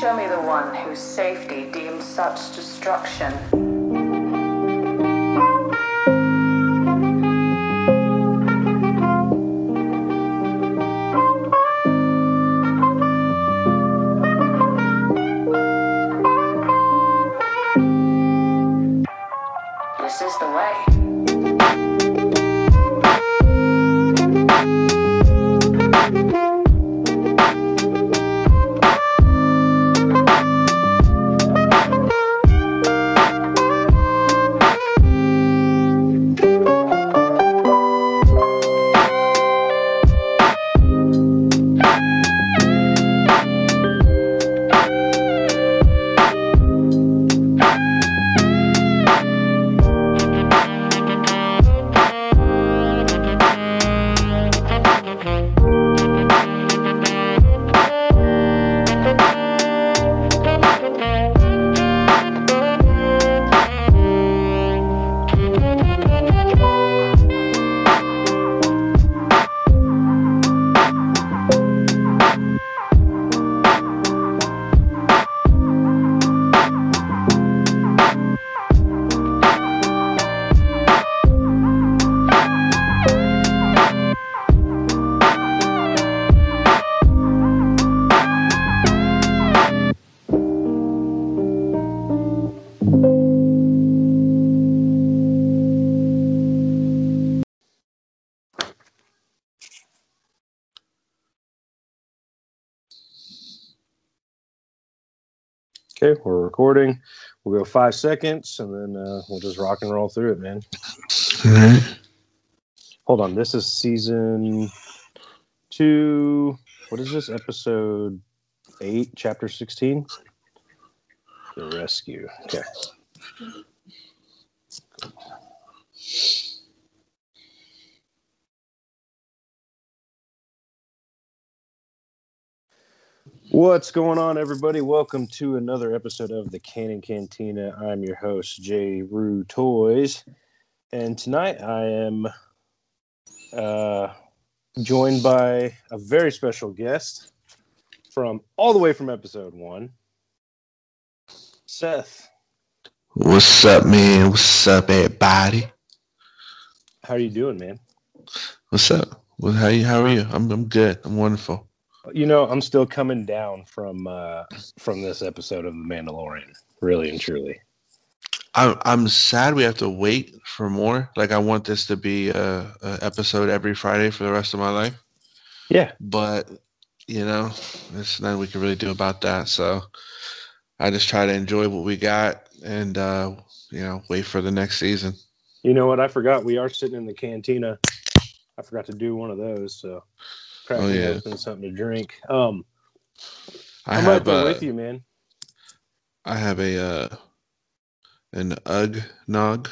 Show me the one whose safety deems such destruction. Five seconds and then uh, we'll just rock and roll through it, man. All right. Hold on. This is season two. What is this? Episode eight, chapter 16? The rescue. Okay. What's going on, everybody? Welcome to another episode of the Canon Cantina. I'm your host, Jay Rue Toys, and tonight I am uh, joined by a very special guest from all the way from episode one, Seth. What's up, man? What's up, everybody? How are you doing, man? What's up? Well, how you? How are you? I'm I'm good. I'm wonderful. You know, I'm still coming down from uh, from this episode of The Mandalorian, really and truly. I'm I'm sad we have to wait for more. Like I want this to be a, a episode every Friday for the rest of my life. Yeah, But you know, there's nothing we can really do about that. So I just try to enjoy what we got and uh, you know wait for the next season. You know what? I forgot we are sitting in the cantina. I forgot to do one of those, so cracking Oh, yeah. open something to drink. Um, I I'm have uh, with you, man. I have a uh, an Ugg Nog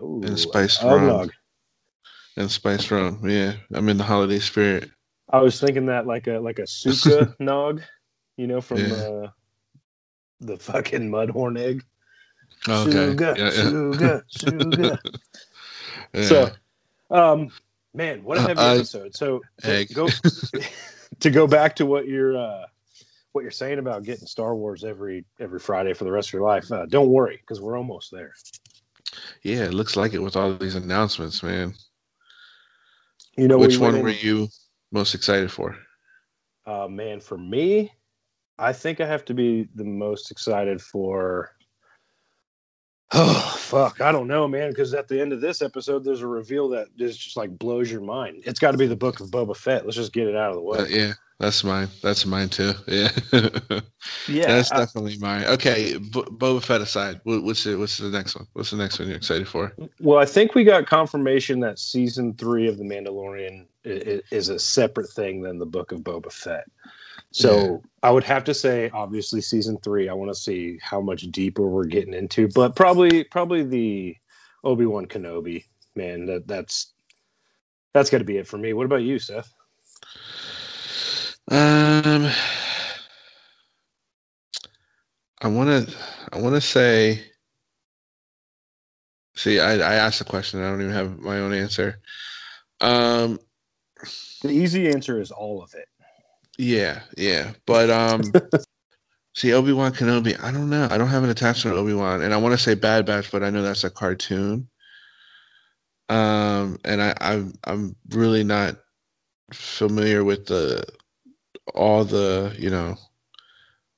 Ooh, and spiced rum. nog. and spiced rum. Yeah, I'm in the holiday spirit. I was thinking that like a like a suka nog, you know, from Yeah. uh, the fucking mudhorn egg. Okay. Suga, Yeah, yeah. suga, suga. Yeah. So, um, man, what a heavy uh, episode. So to go to go back to what you're uh, what you're saying about getting Star Wars every every Friday for the rest of your life. Uh, don't worry, because we're almost there. yeah, it looks like it with all these announcements, man. You know, Which we one were you most excited for? Uh, man, for me, I think I have to be the most excited for. Oh fuck! I don't know, man. Because at the end of this episode, there's a reveal that just just like blows your mind. It's got to be the book of Boba Fett. Let's just get it out of the way. Uh, yeah, that's mine. That's mine too. Yeah, yeah, that's I- definitely mine. Okay, B- Boba Fett aside, what's the what's the next one? What's the next one you're excited for? Well, I think we got confirmation that season three of The Mandalorian i- i- is a separate thing than the Book of Boba Fett. So Yeah. I would have to say, obviously, season three. I want to see how much deeper we're getting into, but probably, probably the Obi Wan Kenobi. Man, that that's that's got to be it for me. What about you, Seth? Um, I want to I want to say. See, I I asked the question. I don't even have my own answer. Um, The easy answer is all of it. Yeah, yeah. But um see Obi Wan Kenobi, I don't know. I don't have an attachment to Obi Wan. And I want to say Bad Batch, but I know that's a cartoon. Um and I, I'm I'm really not familiar with the all the, you know,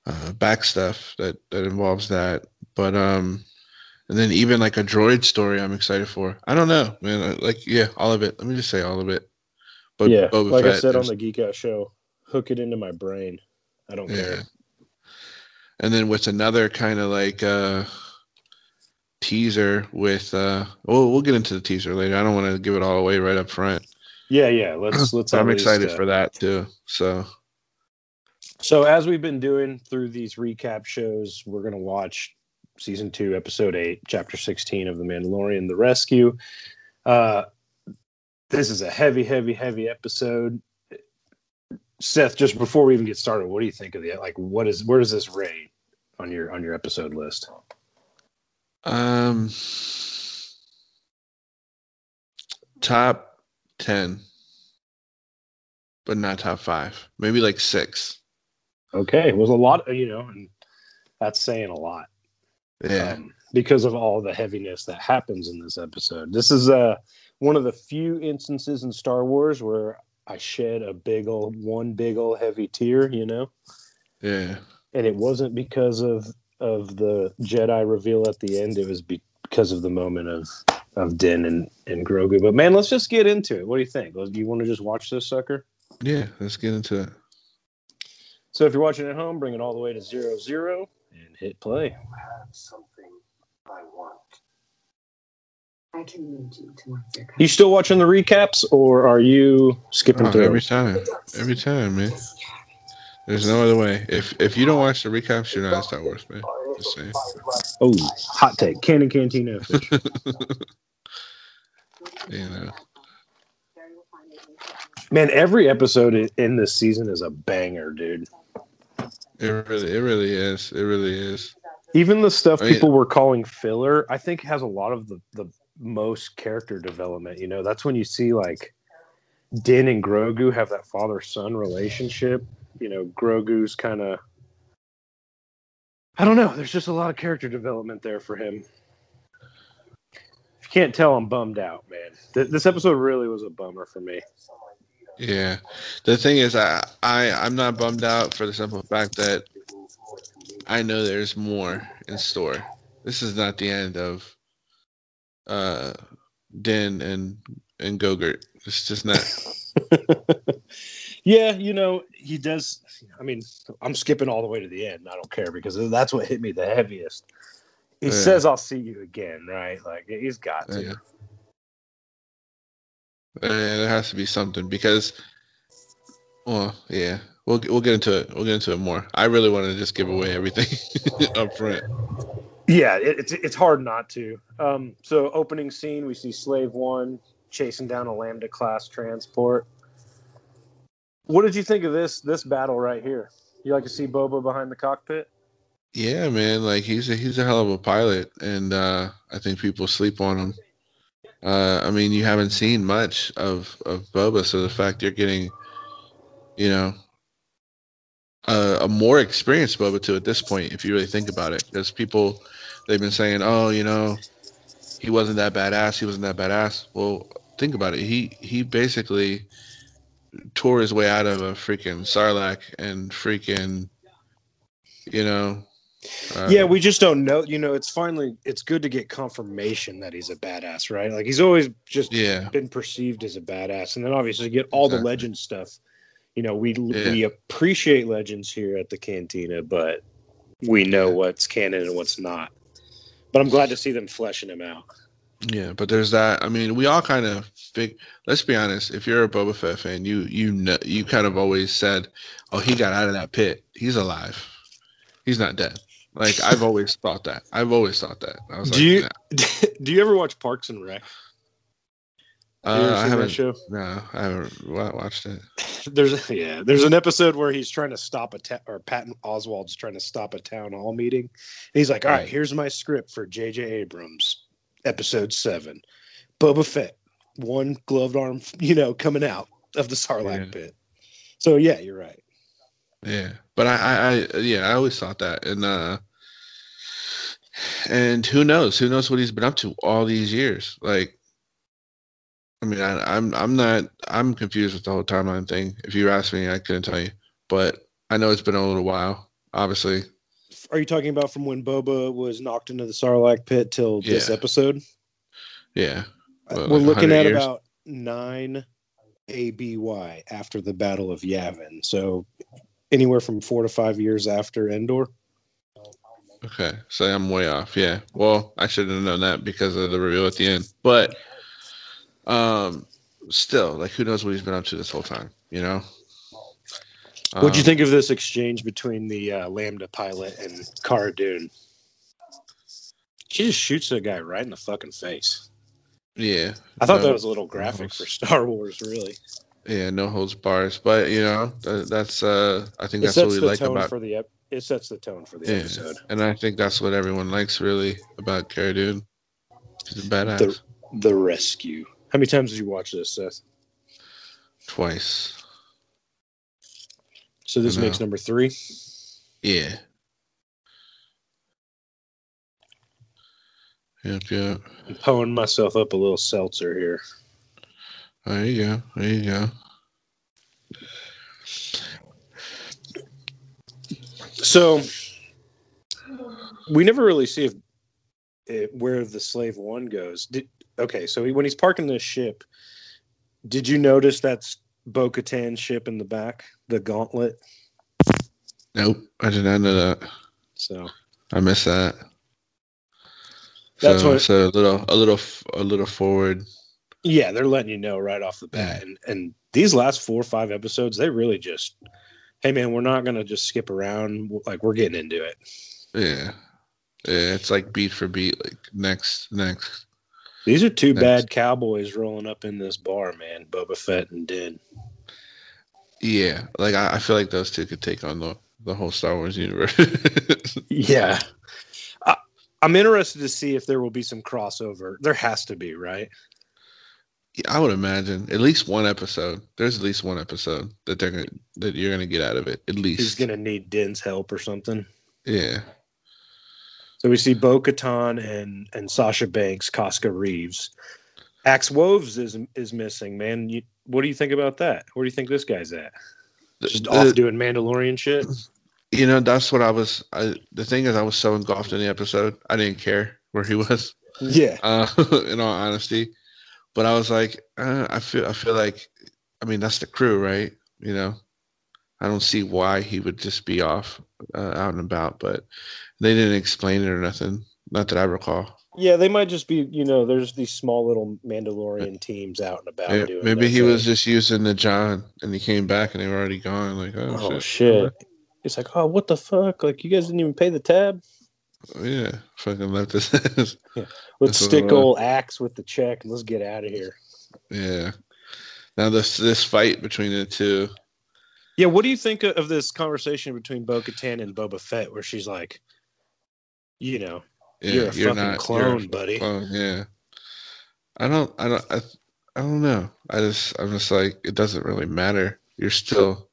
uh back stuff that, that involves that. But um and then even like a droid story I'm excited for. I don't know, man. Like yeah, all of it. Let me just say all of it. But yeah, Boba like I said on the Geek Out show, hook it into my brain. I don't care. And then with another kind of like uh teaser with uh well we'll get into the teaser later. I don't want to give it all away right up front. Yeah, yeah. Let's let's. I'm excited uh, for that too. So So as we've been doing through these recap shows, we're gonna watch season two, episode eight, chapter sixteen of The Mandalorian: The Rescue. Uh, this is a heavy, heavy, heavy episode. Seth, just before we even get started, what do you think of the like? What is where does this rate on your on your episode list? um top ten. But not top five. Maybe like six. Okay, it was a lot, you know, and that's saying a lot. Yeah. um, because of all the heaviness that happens in this episode. This is uh, one of the few instances in Star Wars where I shed a big old one big old heavy tear, you know, yeah. and it wasn't because of of the Jedi reveal at the end. It was be- because of the moment of of Din and and Grogu. But man, let's just get into it. What do you think? Do you want to just watch this sucker? Yeah. Let's get into it. So if you're watching at home, bring it all the way to zero zero and hit play. have something I want. I can lead you towards your You still watching the recaps, or are you skipping Oh, through? every time. Every time, man. There's no other way. If if you don't watch the recaps, you're not a Star Wars fan. Just saying. Oh, hot take. Canon Cantina. You know. Man, every episode in this season is a banger, dude. It really it really is. It really is. Even the stuff I mean- people were calling filler, I think has a lot of the, the most character development. You know, that's when you see like Din and Grogu have that father son relationship. You know, Grogu's kind of. I don't know. There's just a lot of character development there for him. If you can't tell, I'm bummed out, man. Th- this episode really was a bummer for me. Yeah. The thing is I I I'm not bummed out for the simple fact that I know there's more in store. This is not the end of uh Din and and Gogurt. It's just not. yeah, you know, he does. I mean, I'm skipping all the way to the end. I don't care because that's what hit me the heaviest. He Yeah. says, I'll see you again, right? Like, he's got to. Yeah. And it has to be something because, well, yeah, we'll we'll get into it. We'll get into it more. I really want to just give away everything up front. Yeah, it, it's it's hard not to. Um, so opening scene, we see Slave One chasing down a Lambda class transport. What did you think of this this battle right here? You like to see Boba behind the cockpit? Yeah, man, like he's a he's a hell of a pilot, and uh, I think people sleep on him. Uh, I mean, you haven't seen much of of Boba, so the fact you're getting, you know, a, a more experienced Boba too at this point, if you really think about it, because people they've been saying, oh, you know, he wasn't that badass, he wasn't that badass. Well, think about it. He he basically tore his way out of a freaking Sarlacc and freaking, you know. uh, yeah, we just don't know. You know, it's finally it's good to get confirmation that he's a badass, right? Like he's always just yeah, been perceived as a badass, and then obviously get all the legend stuff. You know, we Yeah. we appreciate legends here at the cantina, but we know Yeah. what's canon and what's not. But I'm glad to see them fleshing him out. yeah. But there's that. I mean, we all kind of big. Let's be honest. If you're a Boba Fett fan, you you know you kind of always said, "Oh, he got out of that pit. He's alive. He's not dead." Like I've always thought that. I've always thought that. I was Do like, you nah. do you ever watch Parks and Rec? Uh, I haven't. show? No, I haven't watched it. There's yeah, there's an episode where he's trying to stop a ta- or Patton Oswald's trying to stop a town hall meeting. And he's like, "All right, Right. here's my script for J.J. Abrams, episode seven, Boba Fett, one gloved arm, you know, coming out of the Sarlacc Yeah. pit." So yeah, you're right. Yeah, but I, I, I, yeah, I always thought that, and uh, and who knows? Who knows what he's been up to all these years? Like, I mean, I, I'm, I'm not, I'm confused with the whole timeline thing. If you ask me, I couldn't tell you, but I know it's been a little while. Obviously, Are you talking about from when Boba was knocked into the Sarlacc pit till this episode? yeah. Uh, what, We're like looking at years? about nine ABY after the Battle of Yavin. So anywhere from four to five years after Endor. Okay, so I'm way off. Yeah. Well, I should have known that because of the reveal at the end. But um still, like who knows what he's been up to this whole time, you know? what do you Um, think of this exchange between the uh, Lambda pilot and Cara Dune? She just shoots the guy right in the fucking face. Yeah. I thought No- that was a little graphic for Star Wars, really. Yeah, no holds bars. But you know, that, that's uh I think It that's what we the like tone about for the ep- it sets the tone for the yeah. episode. And I think that's what everyone likes really about Cara Dune. She's a badass. The the rescue. How many times did you watch this, Seth? Twice. So this makes number three. Yeah. Yep, yep. I'm pulling myself up a little seltzer here. There you go. There you go. So we never really see if it, where the slave one goes. Did, okay, so he, when he's parking this ship, did you notice that's Bo ship in the back, the Gauntlet? Nope, I did not know that. So I missed that. That's so, what- so a little, a little, a little forward. yeah, they're letting you know right off the bat. And and these last four or five episodes, they really just, hey man, we're not gonna just skip around. Like we're getting into it. Yeah, yeah. It's like beat for beat. Like next, next. These are two bad cowboys rolling up in this bar, man. Boba Fett and Din. Yeah, like I, I feel like those two could take on the the whole Star Wars universe. Yeah. I, I'm interested to see if there will be some crossover. There has to be, right? Yeah, I would imagine at least one episode. There's at least one episode that they're gonna that you're gonna get out of it. At least. He's going to need Din's help or something. Yeah. So we see Bo Katan and, and Sasha Banks, Koska Reeves. Axe Woves is is missing, man. You, what do you think about that? Where do you think this guy's at? Just The- off doing Mandalorian shit? You know, that's what I was. I, the thing is, I was so engulfed in the episode, I didn't care where he was. Yeah. Uh, in all honesty, but I was like, uh, I feel, I feel like, I mean, that's the crew, right? You know, I don't see why he would just be off uh, out and about, but they didn't explain it or nothing. Not that I recall. Yeah, they might just be, you know, there's these small little Mandalorian teams out and about doing Maybe he thing. was just using the John, and he came back, and they were already gone. Like, oh, Oh shit. shit. It's like, oh, what the fuck? Like, you guys didn't even pay the tab. Yeah, fucking left this. Let's That's stick old axe with the check and let's get out of here. yeah. Now this this fight between the two. Yeah, what do you think of this conversation between Bo Katan and Boba Fett where she's like, you know, Yeah, you're a fucking you're a clone, buddy. clone, yeah. I don't. I don't. I, I don't know. I just. I'm just like it doesn't really matter. You're still.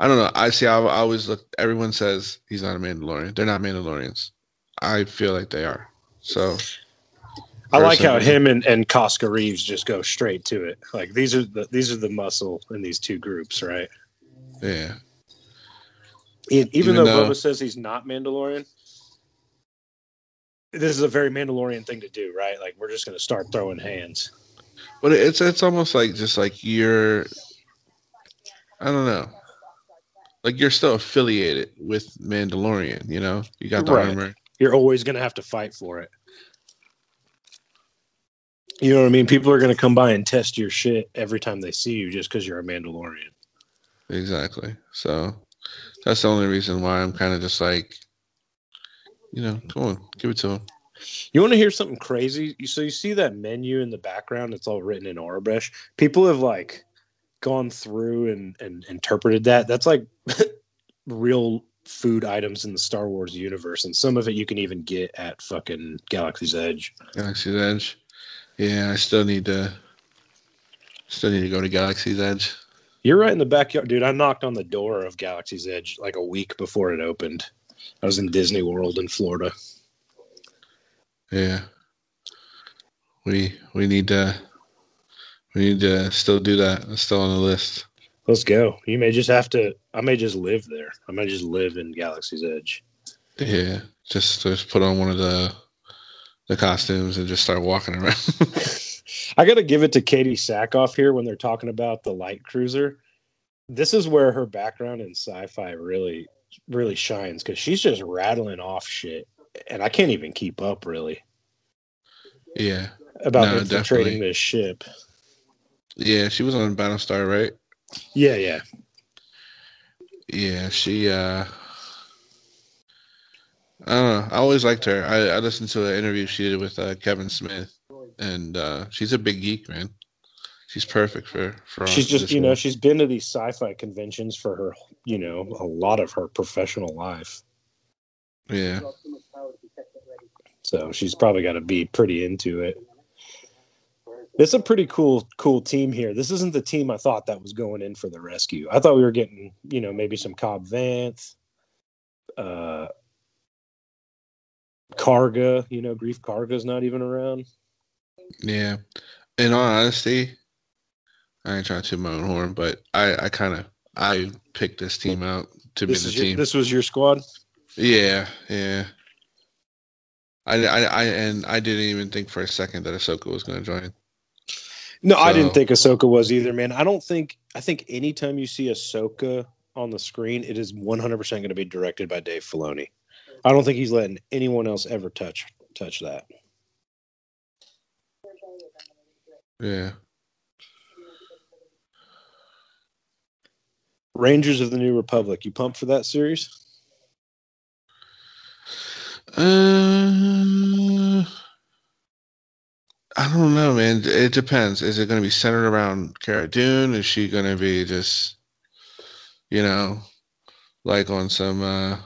I don't know. I see. I, I always look. Everyone says he's not a Mandalorian. They're not Mandalorians. I feel like they are. So I like how him and, and Koska Reeves just go straight to it. Like these are the these are the muscle in these two groups, right? Yeah. E- Even, Even though, though- Boba says he's not Mandalorian, this is a very Mandalorian thing to do, right? Like we're just gonna start throwing hands. But it's it's almost like just like you're. I don't know. Like you're still affiliated with Mandalorian. You know, you got the Right. armor. You're always gonna have to fight for it. You know what I mean? People are gonna come by and test your shit every time they see you just because you're a Mandalorian. Exactly. So that's the only reason why I'm kind of just like, you know, come on, give it to him. You want to hear something crazy? So you see that menu in the background? It's all written in Aurebesh. People have like gone through and, and interpreted that. That's like real food items in the Star Wars universe, and some of it you can even get at fucking Galaxy's Edge. Galaxy's Edge. Yeah, I still need to, still need to go to Galaxy's Edge. You're right in the backyard, dude. I knocked on the door of Galaxy's Edge like a week before it opened. I was in Disney World in Florida. Yeah. We we need to we need to still do that. It's still on the list. Let's go. You may just have to. I may just live there. I may just live in Galaxy's Edge. Yeah. Just just put on one of the the costumes and just start walking around. I got to give it to Katee Sackhoff here when they're talking about the light cruiser. This is where her background in sci-fi really, really shines because she's just rattling off shit, and I can't even keep up really yeah. about No, infiltrating definitely. this ship. Yeah, she was on Battlestar, right? Yeah, yeah. Yeah, she uh I don't know. I always liked her. I, I listened to an interview she did with uh, Kevin Smith and uh she's a big geek, man. She's perfect for for She's just, you know, she's been to these sci-fi conventions for her, you know, a lot of her professional life. Yeah. So she's probably got to be pretty into it. This is a pretty cool, cool team here. This isn't the team I thought that was going in for the rescue. I thought we were getting, you know, maybe some Cobb Vanth, uh, Karga. You know, Greef Karga's not even around. Yeah. In all honesty, I ain't trying to toot my own horn, but I, I kinda I picked this team out to This be the your, team. this was your squad. Yeah, yeah. I, I, I, and I didn't even think for a second that Ahsoka was going to join. No, I didn't think Ahsoka was either, man. I don't think. I think anytime you see Ahsoka on the screen, it is 100% going to be directed by Dave Filoni. I don't think he's letting anyone else ever touch touch that. Yeah. Rangers of the New Republic. You pumped for that series? Uh, I don't know, man. It depends. Is it going to be centered around Cara Dune? Is she going to be just, you know, like on some, uh,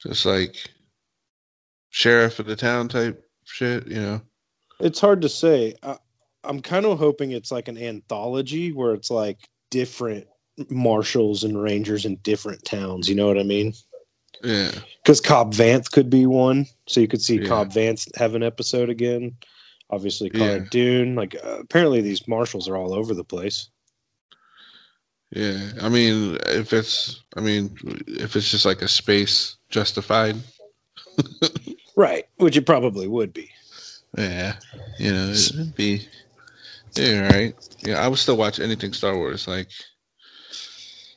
just like sheriff of the town type shit, you know? It's hard to say. I, I'm kind of hoping it's like an anthology where it's like different marshals and rangers in different towns. You know what I mean? Yeah. Because Cobb Vanth could be one, so you could see Yeah. Cobb Vanth have an episode again. Obviously, Cara Yeah. Dune. Like uh, apparently, these marshals are all over the place. Yeah, I mean, if it's, I mean, if it's just like a space justified, Right, which it probably would be. Yeah, you know, it'd be, yeah, right. Yeah, I would still watch anything Star Wars, like,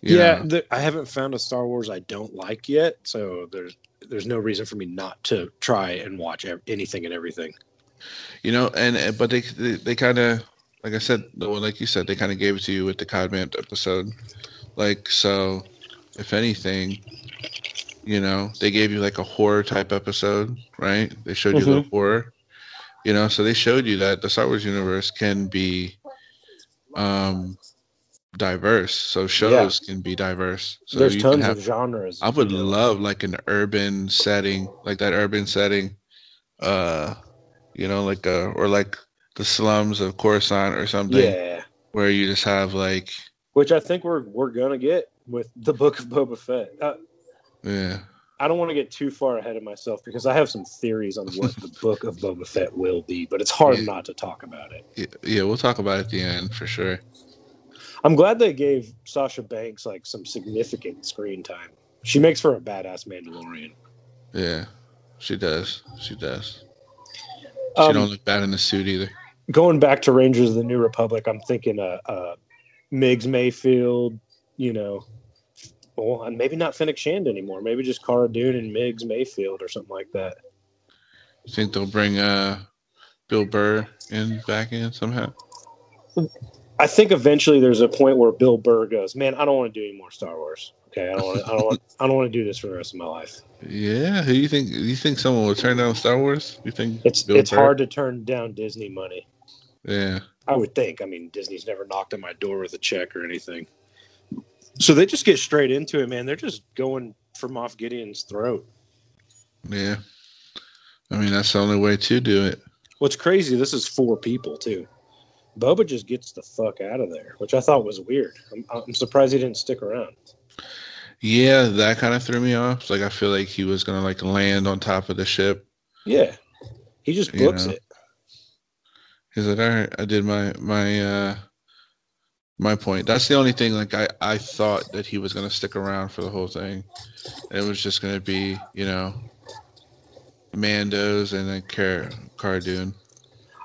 yeah, the, I haven't found a Star Wars I don't like yet, so there's there's no reason for me not to try and watch anything and everything. you know, and but they they, they kind of, like I said, well, like you said, they kind of gave it to you with the Cobb Vanth episode, like so. If anything, you know, they gave you like a horror type episode, right? They showed you the mm-hmm. horror, you know, so they showed you that the Star Wars universe can be um diverse. So shows can be diverse. So there's you can tons have of genres. I would love like an urban setting, like that urban setting, uh, you know, like uh, or like the slums of Coruscant or something, Yeah, where you just have like, which I think we're we're gonna get with the Book of Boba Fett. Uh, yeah, I don't want to get too far ahead of myself because I have some theories on what the Book of Boba Fett will be, but it's hard Yeah. not to talk about it. yeah, yeah, we'll talk about it at the end for sure. I'm glad they gave Sasha Banks like some significant screen time. She makes for a badass Mandalorian. Yeah, she does, she does. She Um, don't look bad in the suit either. going back to Rangers of the New Republic, I'm thinking uh, uh Migs Mayfield, you know, well, maybe not Fennec Shand anymore. Maybe just Cara Dune and Migs Mayfield or something like that. You think they'll bring uh Bill Burr in back in somehow? I think eventually there's a point where Bill Burr goes, "Man, I don't want to do any more Star Wars. Okay, I don't want. I don't want. I don't want to do this for the rest of my life. Yeah, who you think? You think someone will turn down Star Wars? You think It's Bill it's Burr? hard to turn down Disney money. Yeah, I would think. I mean, Disney's never knocked on my door with a check or anything. So they just get straight into it, man. They're just going from off Gideon's throat. yeah. I mean, that's the only way to do it. What's crazy, this is four people too. Boba just gets the fuck out of there, which I thought was weird. I'm, I'm surprised he didn't stick around. Yeah, that kind of threw me off. Like I feel like he was gonna like land on top of the ship. Yeah, he just You books know. it. He's like, all right, I did my my uh my point. That's the only thing. Like I I thought that he was gonna stick around for the whole thing. It was just gonna be you know Mandos and then Car Cara Dune.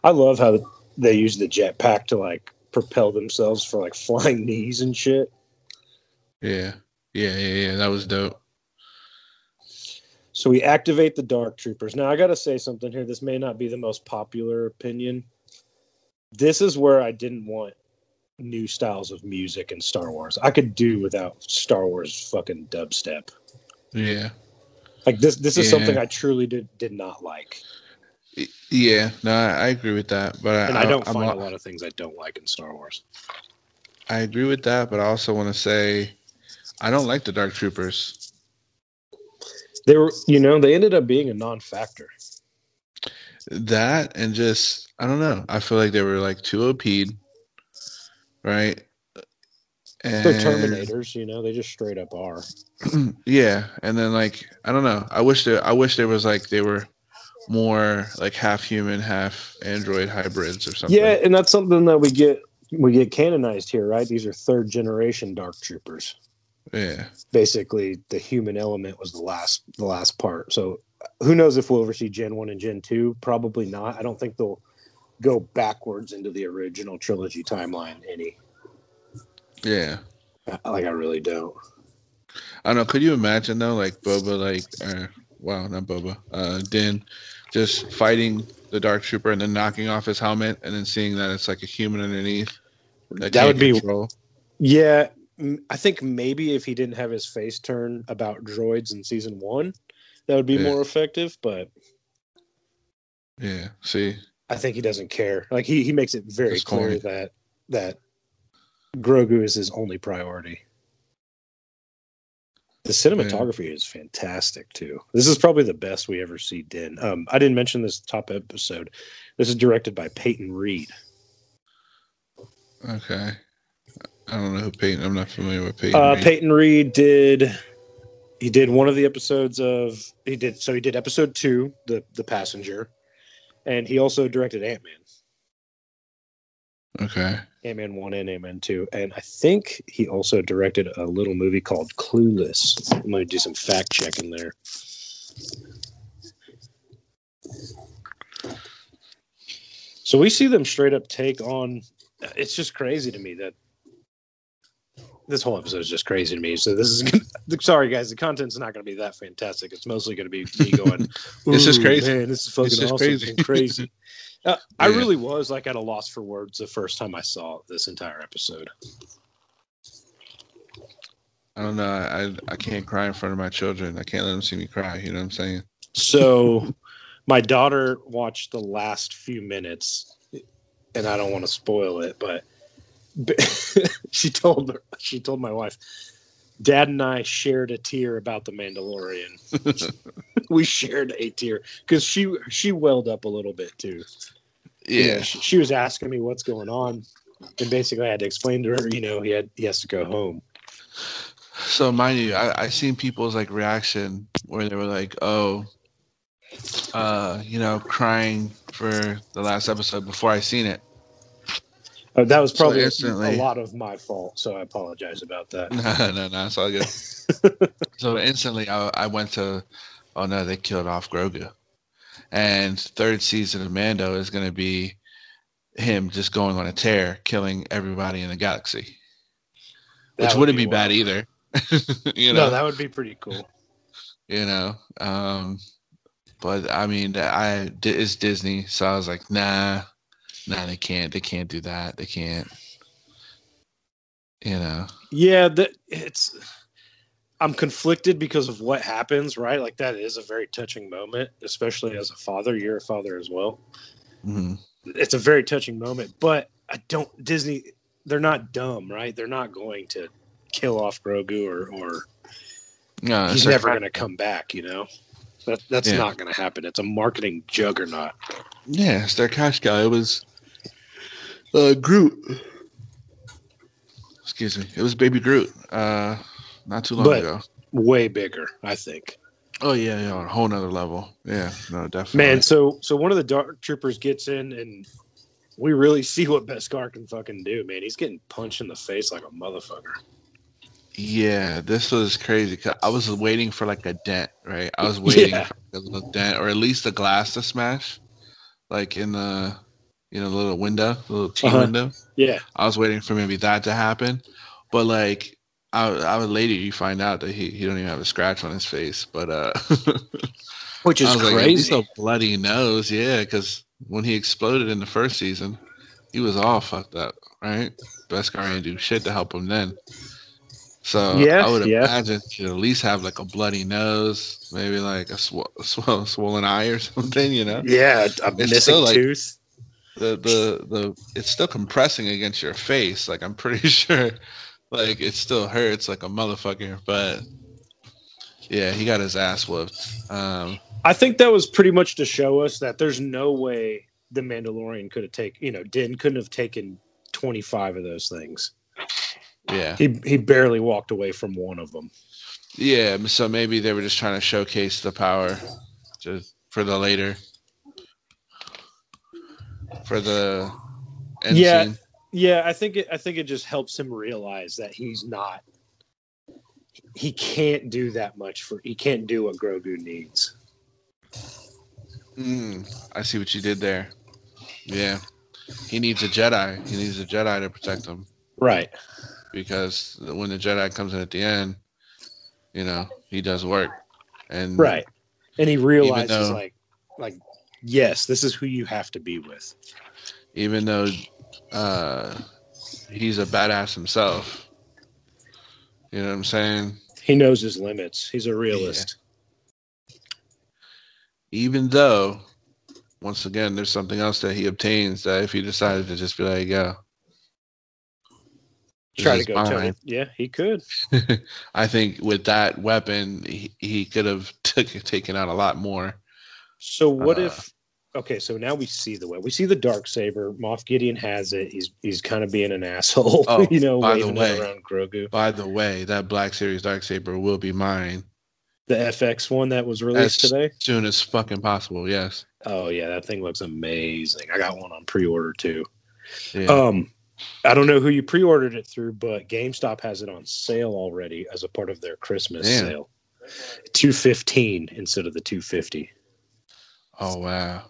I love how they use the jetpack to like propel themselves for like flying knees and shit. Yeah, yeah, yeah, yeah. That was dope. So we activate the Dark Troopers. Now I got to say something here. This may not be the most popular opinion. This is where I didn't want new styles of music in Star Wars. I could do without Star Wars fucking dubstep. Yeah, Like this this is Yeah. something I truly did did not like. Yeah. No, I, I agree with that. But And I, don't I'm find a- a lot of things I don't like in Star Wars. I agree with that, but I also want to say I don't like the Dark Troopers. They were, you know, they ended up being a non-factor. That and just I don't know. I feel like they were like too OP'd, right? And They're Terminators, you know, they just straight up are. yeah, and then like I don't know. I wish there I wish there was like they were more like half human, half android hybrids or something. Yeah, and that's something that we get we get canonized here, right? These are third generation Dark Troopers. Yeah. Basically, the human element was the last the last part. So, who knows if we'll ever see Gen One and Gen Two? Probably not. I don't think they'll go backwards into the original trilogy timeline any. Yeah. Like I really don't. I don't know. Could you imagine though, like Boba, like, uh, wow, not Boba, uh, Din, just fighting the Dark Trooper and then knocking off his helmet and then seeing that it's like a human underneath. That can't would be control. Yeah, I think maybe if he didn't have his face turn about droids in season one, that would be Yeah. more effective. But Yeah. See. I think he doesn't care. Like he he makes it very That's clear corny. that that Grogu is his only priority. The cinematography is fantastic too. This is probably the best we ever see Din. Um, I didn't mention this top episode. This is directed by Peyton Reed. Okay. I don't know who Peyton. I'm not familiar with Peyton. Uh, Reed. Peyton Reed did. He did one of the episodes of. He did so. He did episode two, the the passenger, and he also directed Ant Man. Okay. Ant Man one and Ant Man two, and I think he also directed a little movie called Clueless. I'm gonna do some fact checking there. So we see them straight up take on. It's just crazy to me that this whole episode is just crazy to me. So this is gonna, sorry guys, the content's not going to be that fantastic. It's mostly going to be me going. This is crazy. Man, this is fucking This is awesome crazy." crazy. Uh, I really was like at a loss for words the first time I saw this entire episode. I don't know. I I can't cry in front of my children. I can't let them see me cry. You know what I'm saying? So my daughter watched the last few minutes, and I don't want to spoil it, but she told her, she told my wife, Dad and I shared a tear about the Mandalorian. we shared a tear because she she welled up a little bit too. You know, Yeah. she, she was asking me what's going on, and basically I had to explain to her, you know, he had he has to go home. So mind you, I I seen people's like reaction where they were like, "Oh, uh, you know, crying for the last episode before I seen it." Uh, that was probably instantly- a lot of my fault, so I apologize about that. No, no, no, it's all good. so instantly, I, I went to, oh no, they killed off Grogu, and third season of Mando is going to be him just going on a tear, killing everybody in the galaxy, That which would wouldn't be, wild. bad either. you know, no, that would be pretty cool. you know. Um, but I mean, I it's Disney, so I was like, nah, nah, they can't, they can't do that, they can't. You know, Yeah, that it's. I'm conflicted because of what happens, right? Like that is a very touching moment, especially as a father. You're a father as well. hmm It's a very touching moment, but I don't. Disney, they're not dumb, right? They're not going to kill off Grogu or or no, he's never going to come back. You know, that that's Yeah. not going to happen. It's a marketing juggernaut. Yeah, it's their cash cow. It was uh, Groot. Excuse me. It was Baby Groot. Uh, not too long But- ago. Way bigger, I think. Oh yeah, yeah, on a whole nother level. Yeah, no, definitely. Man, so so one of the dark troopers gets in and we really see what Beskar can fucking do, man. He's getting punched in the face like a motherfucker. Yeah, this was crazy. 'cause I was waiting for like a dent, right? I was waiting Yeah. for a little dent, or at least the glass to smash, like in the, you know, the little window, the little T Uh-huh. window. Yeah. I was waiting for maybe that to happen, but like, I, I would later you find out that he, he don't even have a scratch on his face, but uh, Which is was like, crazy. a bloody nose, yeah, because when he exploded in the first season, he was all fucked up, right? Beskar didn't do shit to help him then. So Yeah, I would imagine he'd at least have like a bloody nose, maybe like a sw- sw- swollen eye or something, you know? yeah, a It's missing like- tooth. The the the it's still compressing against your face. Like I'm pretty sure, like it still hurts like a motherfucker. But yeah, he got his ass whooped. Um, I think that was pretty much to show us that there's no way the Mandalorian could have taken, you know, Din couldn't have taken 25 of those things. yeah. He he barely walked away from one of them. Yeah, so maybe they were just trying to showcase the power just for the later for the end Yeah. scene. Yeah, I think it I think it just helps him realize that he's not he can't do that much for he can't do what Grogu needs. Mm, I see what you did there. Yeah. He needs a Jedi. He needs a Jedi to protect him Right. because when the Jedi comes in at the end, you know, he does work. And Right. And he realizes though- like like yes, this is who you have to be with. even though uh he's a badass himself. You know what I'm saying? He knows his limits. He's a realist. even though once again there's something else that he obtains that if he decided to just be like this Try to go mine. Yeah, he could. i think with that weapon he, he could have took, taken out a lot more So what Uh, if? Okay, so now we see the way we see the dark saber. Moff Gideon has it. He's he's kind of being an asshole, Oh, you know, by the way. around Grogu. by the way that black series dark saber will be mine The FX one that was released As today. soon as fucking possible yes Oh yeah, that thing looks amazing. I got one on pre-order too. yeah. Um, I don't know who you pre-ordered it through, but GameStop has it on sale already as a part of their Christmas Damn. sale. Two fifteen instead of the two fifty. Oh wow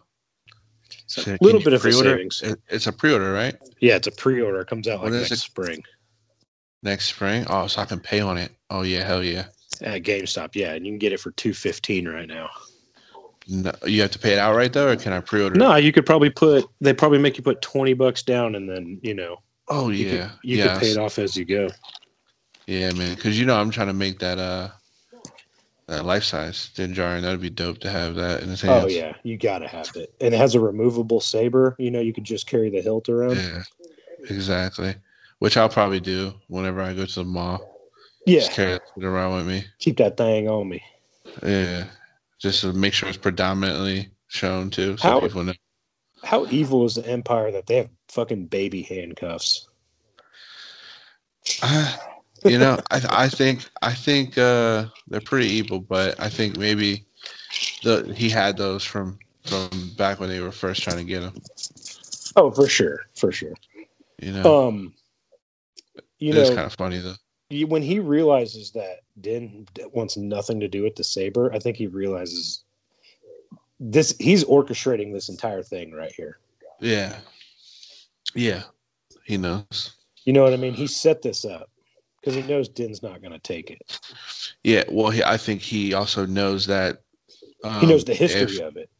So Shit, a little bit of a pre-order? savings. It's a pre-order right Yeah, it's a pre-order. It comes out like next it? spring next spring oh so i can pay on it oh yeah hell yeah at GameStop. Yeah, and you can get it for two fifteen right now. no, you have to pay it outright though or can i pre-order it? No, you could probably put. They probably make you put twenty bucks down, and then you know oh you yeah could, you yes. could pay it off as you go. Yeah, man, because you know I'm trying to make that uh that life size Din Djarin. That'd be dope to have that in his oh, hands. Oh yeah, you gotta have it, and it has a removable saber. You know, you could just carry the hilt around. yeah, exactly. Which I'll probably do whenever I go to the mall. Yeah, Just carry it around with me. keep that thing on me. Yeah, just to make sure it's predominantly shown too, so How- people know. How evil is the Empire that they have fucking baby handcuffs? Uh, you know, I I think I think uh they're pretty evil, but I think maybe the he had those from from back when they were first trying to get him. Oh, for sure, for sure. You know, Um, you it's know, kind of funny though. you- when he realizes that Din wants nothing to do with the saber, I think he realizes this. He's orchestrating this entire thing right here. Yeah. Yeah. He knows. You know what I mean? He set this up because he knows Din's not going to take it. Yeah. Well, he, I think he also knows that. Um, He knows the history if- of it.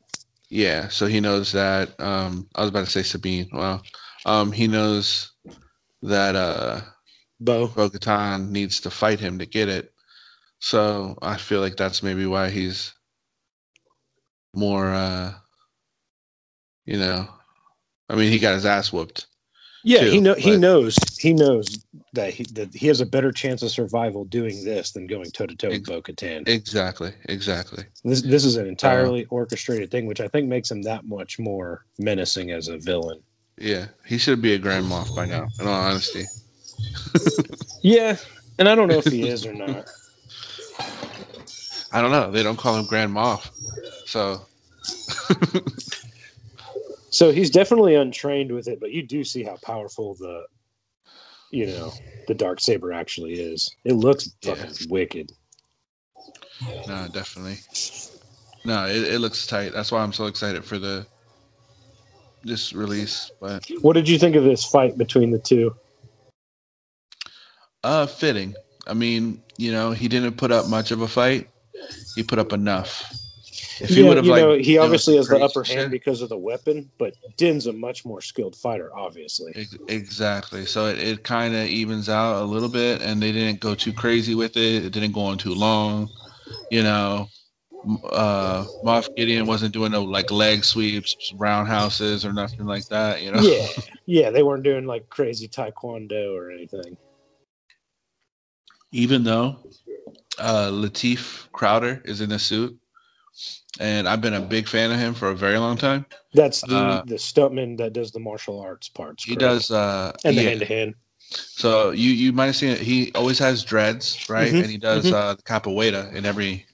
yeah. So he knows that. Um, I was about to say Sabine. Well, Um, he knows that uh, Bo. Bo Katan needs to fight him to get it. So I feel like that's maybe why he's more, uh, you know, I mean, he got his ass whooped. Yeah, too, he know he knows he knows that he that he has a better chance of survival doing this than going toe to toe with Bo Katan. Exactly. Exactly. This this is an entirely Uh-huh. orchestrated thing, which I think makes him that much more menacing as a villain. Yeah, he should be a Grand Moff by now. In all honesty, Yeah, and I don't know if he is or not. I don't know. They don't call him Grand Moff, so So he's definitely untrained with it, but you do see how powerful the, you know, the dark saber actually is. It looks Yeah. fucking wicked. no, definitely. No, it, it looks tight. That's why I'm so excited for the this release. But What did you think of this fight between the two? uh, fitting. I mean, you know, he didn't put up much of a fight. He put up enough. If he yeah, would have you like, know, he obviously has the crazy upper hand because of the weapon, but Din's a much more skilled fighter, obviously. Ex- Exactly. So it, it kind of evens out a little bit, and they didn't go too crazy with it. It didn't go on too long. You know, M- uh, Moff Gideon wasn't doing no like leg sweeps, roundhouses, or nothing like that. You know. Yeah, yeah, they weren't doing like crazy taekwondo or anything. Even though uh, Lateef Crowder is in the suit, and I've been a big fan of him for a very long time. That's the Uh, the stuntman that does the martial arts parts. He correct? does. Uh, and the hand to hand. So you you might have seen it. He always has dreads, right? Mhm, And he does mhm. uh, capoeira in every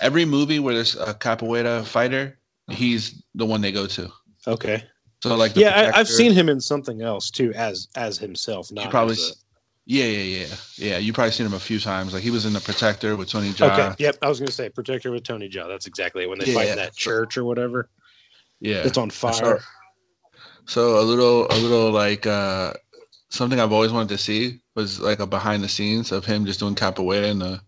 every movie where there's a capoeira fighter. He's the one they go to. Okay. So like, the Yeah, I, I've seen him in something else too, as as himself. Not You probably, as a- s- yeah, yeah, yeah, yeah. You probably seen him a few times. Like he was in the Protector with Tony Jaa. Okay. Yep. I was gonna say Protector with Tony Jaa. That's exactly it. When they Yeah, fight yeah. in that church or whatever. Yeah, It's on fire. So a little, a little like uh, something I've always wanted to see was like a behind the scenes of him just doing capoeira in the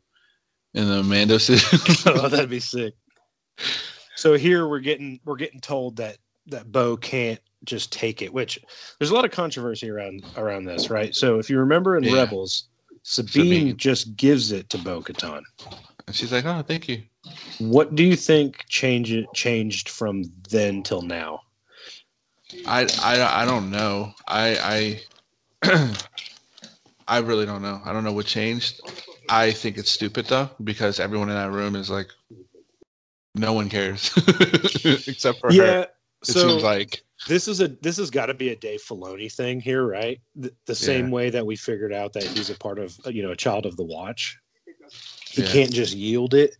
in the Mando suit. oh, that'd be sick. So here we're getting we're getting told that that Bo can't just take it, which there's a lot of controversy around around this, right? So if you remember in Yeah. Rebels, Sabine, Sabine. just gives it to Bo Katan. and she's like, "Oh, thank you." What do you think change it changed from then till now? I, I, I don't know. I I I really don't know. I don't know what changed. I think it's stupid though because everyone in that room is like, no one cares except for her. It So seems like this is a this has got to be a Dave Filoni thing here, right? The, the same way that we figured out that he's a part of you know a child of the watch. He Yeah. can't just yield it.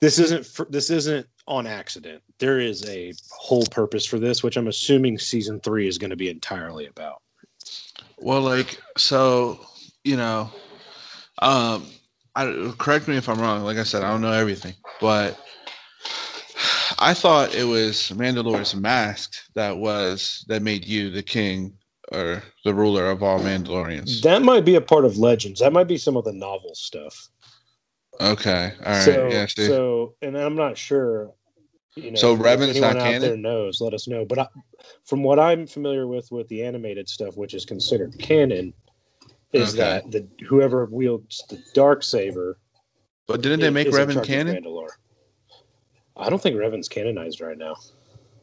This isn't for, this isn't on accident. There is a whole purpose for this, which I'm assuming season three is going to be entirely about. Well, like so, you know, um, I correct me if I'm wrong. Like I said, I don't know everything, but I thought it was Mandalore's mask that was that made you the king or the ruler of all Mandalorians. That might be a part of Legends. That might be some of the novel stuff. Okay, all right, so, yeah. So, and I'm not sure. You know, So Revan's not out canon? there knows. Let us know. But I, from what I'm familiar with, with the animated stuff, which is considered canon, is Okay. that the whoever wields the dark saber. but didn't they make Revan canon? Mandalore. I don't think Revan's canonized right now.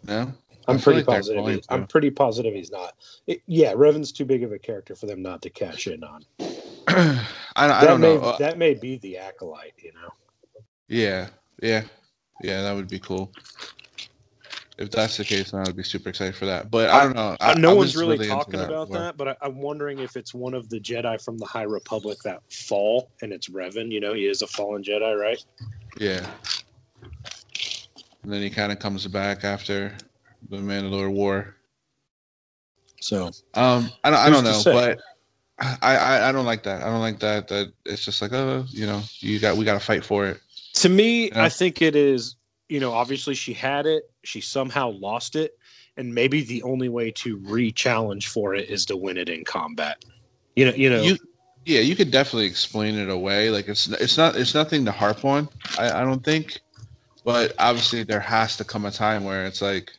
No, I I'm pretty like positive. He, I'm pretty positive he's not. It- yeah, Revan's too big of a character for them not to cash in on. I, I don't may, know. Uh, That may be the acolyte. You know. yeah, yeah, yeah. That would be cool. If that's the case, then I would be super excited for that. But I don't know. I, no I one's really, into talking about before. that, but I, I'm wondering if it's one of the Jedi from the High Republic that fall, and it's Revan. You know, he is a fallen Jedi, right? Yeah. And then he kind of comes back after the Mandalore War. So Um, I don't, I don't know, but I, I, I don't like that. I don't like that. That it's just like, oh, you know, you got, we got to fight for it. to me, Yeah. I think it is. You know, obviously she had it, she somehow lost it, and maybe the only way to re-challenge for it is to win it in combat. You know, you know. You, yeah, you could definitely explain it away. Like it's, it's not, it's nothing to harp on. I, I don't think, but obviously there has to come a time where it's like,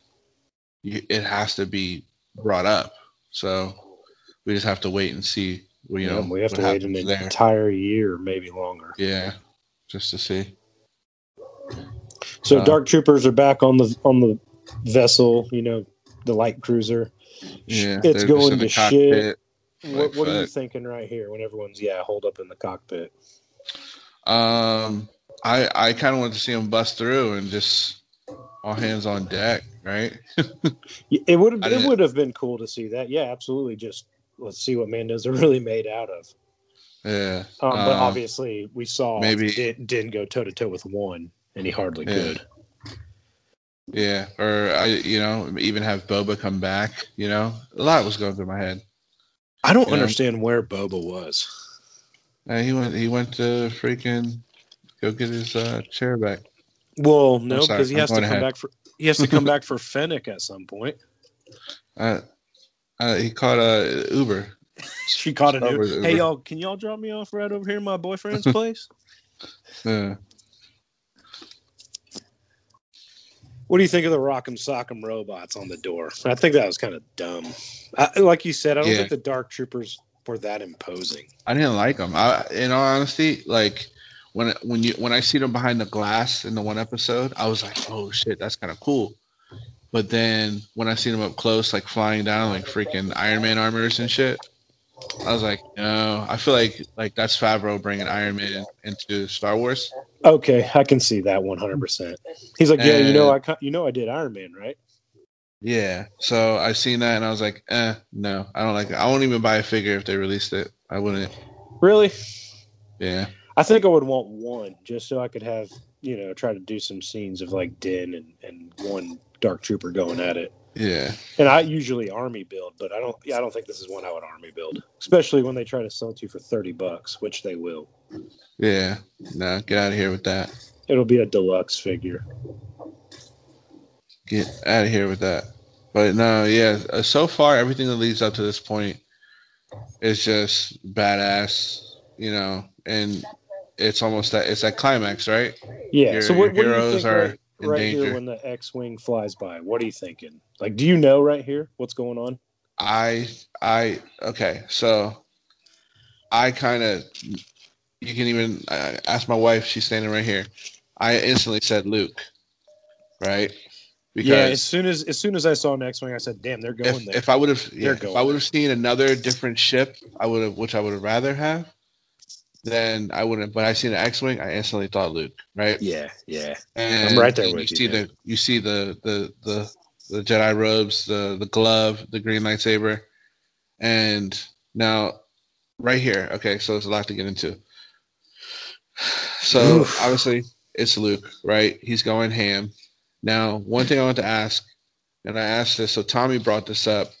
you, it has to be brought up. So we just have to wait and see. You you know, we have to wait an there. entire year, maybe longer. Yeah, just to see. So Uh, dark troopers are back on the on the vessel. You know, the light cruiser. Yeah, it's going to shit. What, what are you thinking right here when everyone's yeah hold up in the cockpit? Um, I I kind of want to see him bust through and just all hands on deck. right? It would have it would have been cool to see that. Yeah, absolutely. Just let's see what Mando's are really made out of. yeah. Um, but Um, obviously, we saw maybe- didn't, didn't go toe to toe with one, and he hardly Yeah. could. Yeah, or I, you know, even have Boba come back. You know, a lot was going through my head. I don't Yeah. understand where Boba was. Uh, he went. He went to freaking go get his uh, chair back. Well, no, because he I'm has to come ahead. back for he has to come back for Fennec at some point. Uh, uh, he caught a Uber. She caught an Over Uber. Hey y'all, can y'all drop me off right over here at my boyfriend's place? Uh, What do you think of the Rock'em Sock'em robots on the door? I think that was kind of dumb. I, like you said, I don't Yeah. think the Dark Troopers were that imposing. I didn't like them. I, in all honesty, like when when you when I see them behind the glass in the one episode, I was like, oh shit, that's kind of cool. But then when I see them up close, like flying down like freaking Iron Man armors and shit, I was like, no. I feel like like that's Favreau bringing Iron Man into Star Wars. Okay, I can see that 100%. He's like, yeah, you know, I you know, I did Iron Man, right? Yeah. So I seen that and I was like, eh, no, I don't like it. I won't even buy a figure if they released it. I wouldn't. Really? Yeah. I think I would want one just so I could have, you know, try to do some scenes of like Din and, and one Dark Trooper going at it. Yeah. And I usually army build, but I don't. Yeah, I don't think this is one I would army build, especially when they try to sell it to you for thirty bucks, which they will. Yeah. No, get out of here with that. It'll be a deluxe figure. Get out of here with that. But no, yeah. uh, So far, everything that leads up to this point is just badass, you know, and it's almost that it's that climax, right? Yeah. Your- so what, your what do you heroes think are right, in right danger. here when the X-wing flies by? What are you thinking? Like, do you know right here what's going on? I I okay, so I kind of you can even uh, ask my wife. She's standing right here. I instantly said Luke, right? yeah. As soon as as soon as I saw an X-wing, I said, "Damn, they're going if, there." if I would have yeah, if I would have seen another different ship, I would have which I would have rather have. Then I wouldn't. But I seen an X-wing. I instantly thought Luke, right? yeah, yeah. And I'm right there you with you, see man. the you see the the the the Jedi robes, the the glove, the green lightsaber, and now right here. Okay, so there's a lot to get into. So Oof. obviously it's Luke, right? He's going ham. Now, one thing I want to ask, and I asked this. So Tommy brought this up,